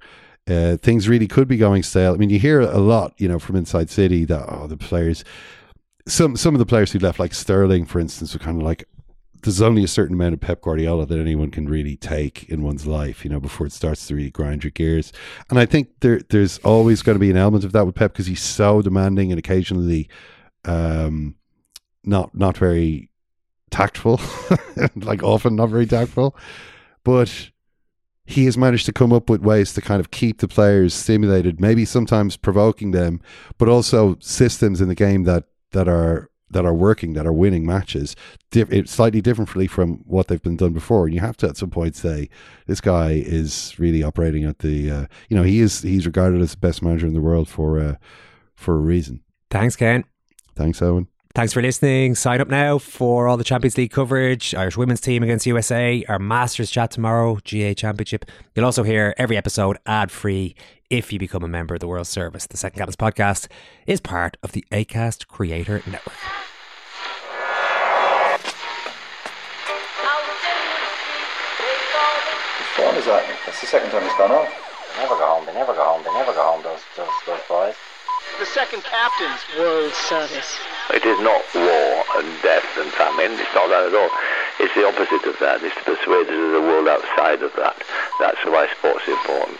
Uh, things really could be going stale. I mean, you hear a lot, you know, from inside City that oh, the players, some some of the players who left, like Sterling, for instance, were kind of like, there's only a certain amount of Pep Guardiola that anyone can really take in one's life, you know, before it starts to really grind your gears. And I think there there's always going to be an element of that with Pep because he's so demanding and occasionally, um, not not very tactful, like often not very tactful, but he has managed to come up with ways to kind of keep the players stimulated, maybe sometimes provoking them, but also systems in the game that that are that are working, that are winning matches, diff- it's slightly differently from what they've been done before. And you have to at some point say, this guy is really operating at the, uh, you know, he is he's regarded as the best manager in the world for uh, for a reason. Thanks, Ken. Thanks, Owen. Thanks for listening. Sign up now for all the Champions League coverage, Irish women's team against USA, our Masters chat tomorrow, GAA Championship. You'll also hear every episode ad free if you become a member of the World Service. The Second Captains podcast is part of the Acast Creator Network. Whose phone is that? That's the second time it's gone off. They never go home, they never go home, they never go home, those, those, those boys. The Second Captains World Service. It is not war and death and famine. It's not that at all. It's the opposite of that. It's to persuade us of the world outside of that. That's why sports is important.